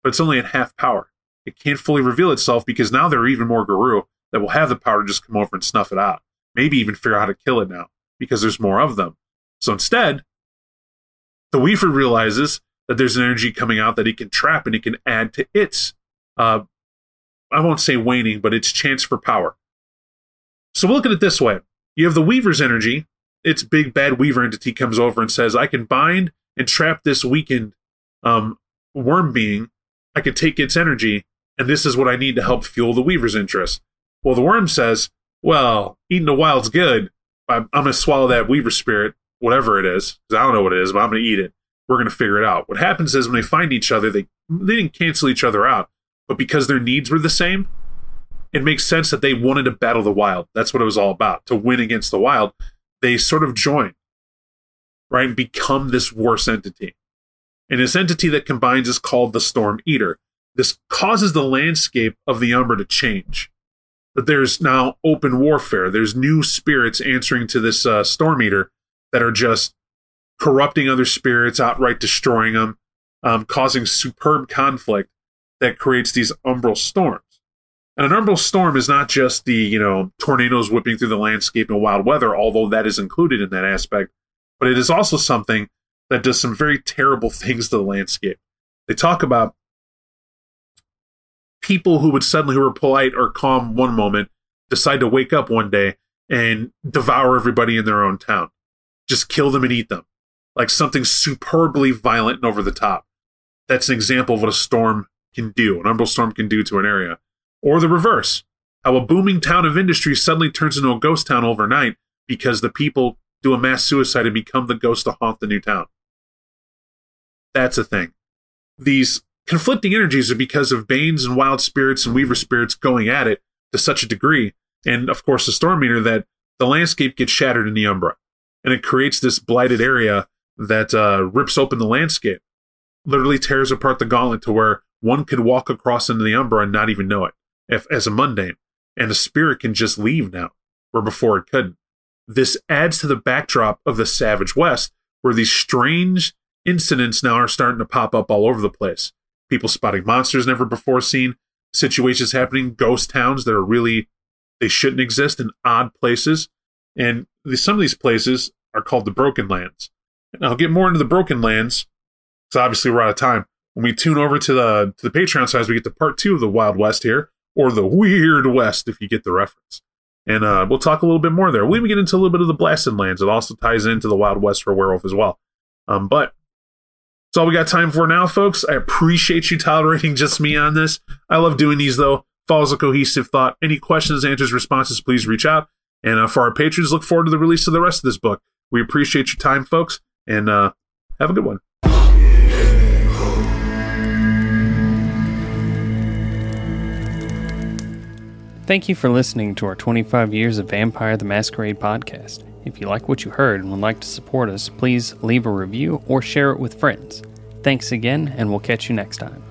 but it's only at half power. It can't fully reveal itself because now there are even more Garou that will have the power to just come over and snuff it out. Maybe even figure out how to kill it now because there's more of them. So instead, the Weaver realizes that there's an energy coming out that he can trap and he can add to its, uh, I won't say waning, but its chance for power. So we'll look at it this way. You have the Weaver's energy. Its big bad Weaver entity comes over and says, I can bind and trap this weakened um, Wyrm being I can take its energy, and this is what I need to help fuel the Weaver's interest. Well, the Wyrm says, Well, eating the wild's good. I'm, I'm going to swallow that Weaver spirit, whatever it is, because I don't know what it is, but I'm going to eat it. We're going to figure it out. What happens is when they find each other, they, they didn't cancel each other out, but because their needs were the same, it makes sense that they wanted to battle the wild. That's what it was all about, to win against the wild. They sort of join, right, and become this worse entity. And this entity that combines is called the Storm Eater. This causes the landscape of the Umbra to change. But there's now open warfare. There's new spirits answering to this uh, Storm Eater that are just corrupting other spirits, outright destroying them, um, causing superb conflict that creates these umbral storms. And an umbral storm is not just the, you know, tornadoes whipping through the landscape and wild weather, although that is included in that aspect, but it is also something that does some very terrible things to the landscape. They talk about people who would suddenly, who were polite or calm one moment, decide to wake up one day and devour everybody in their own town. Just kill them and eat them. Like something superbly violent and over the top. That's an example of what a storm can do, an umbral storm can do to an area. Or the reverse, how a booming town of industry suddenly turns into a ghost town overnight because the people do a mass suicide and become the ghost to haunt the new town. That's a thing. These conflicting energies are because of Banes and Wild Spirits and Weaver Spirits going at it to such a degree, and of course the Storm Eater that the landscape gets shattered in the Umbra. And it creates this blighted area that uh, rips open the landscape, literally tears apart the gauntlet to where one could walk across into the Umbra and not even know it if, as a mundane. And the spirit can just leave now, where before it couldn't. This adds to the backdrop of the Savage West, where these strange incidents now are starting to pop up all over the place. People spotting monsters never before seen, situations happening, ghost towns that are really they shouldn't exist in odd places, and some of these places are called the Broken Lands. And I'll get more into the Broken Lands because obviously we're out of time. When we tune over to the to the Patreon size, we get to part two of the Wild West here, or the Weird West, if you get the reference. And uh, we'll talk a little bit more there. We'll even get into a little bit of the Blasted Lands. It also ties into the Wild West for Werewolf as well. Um, but that's all we got time for now, folks. I appreciate you tolerating just me on this. I love doing these, though. Follows a cohesive thought. Any questions, answers, responses, please reach out. And uh, for our patrons, look forward to the release of the rest of this book. We appreciate your time, folks, and uh, have a good one. Thank you for listening to our 25 Years of Vampire the Masquerade podcast. If you like what you heard and would like to support us, please leave a review or share it with friends. Thanks again, and we'll catch you next time.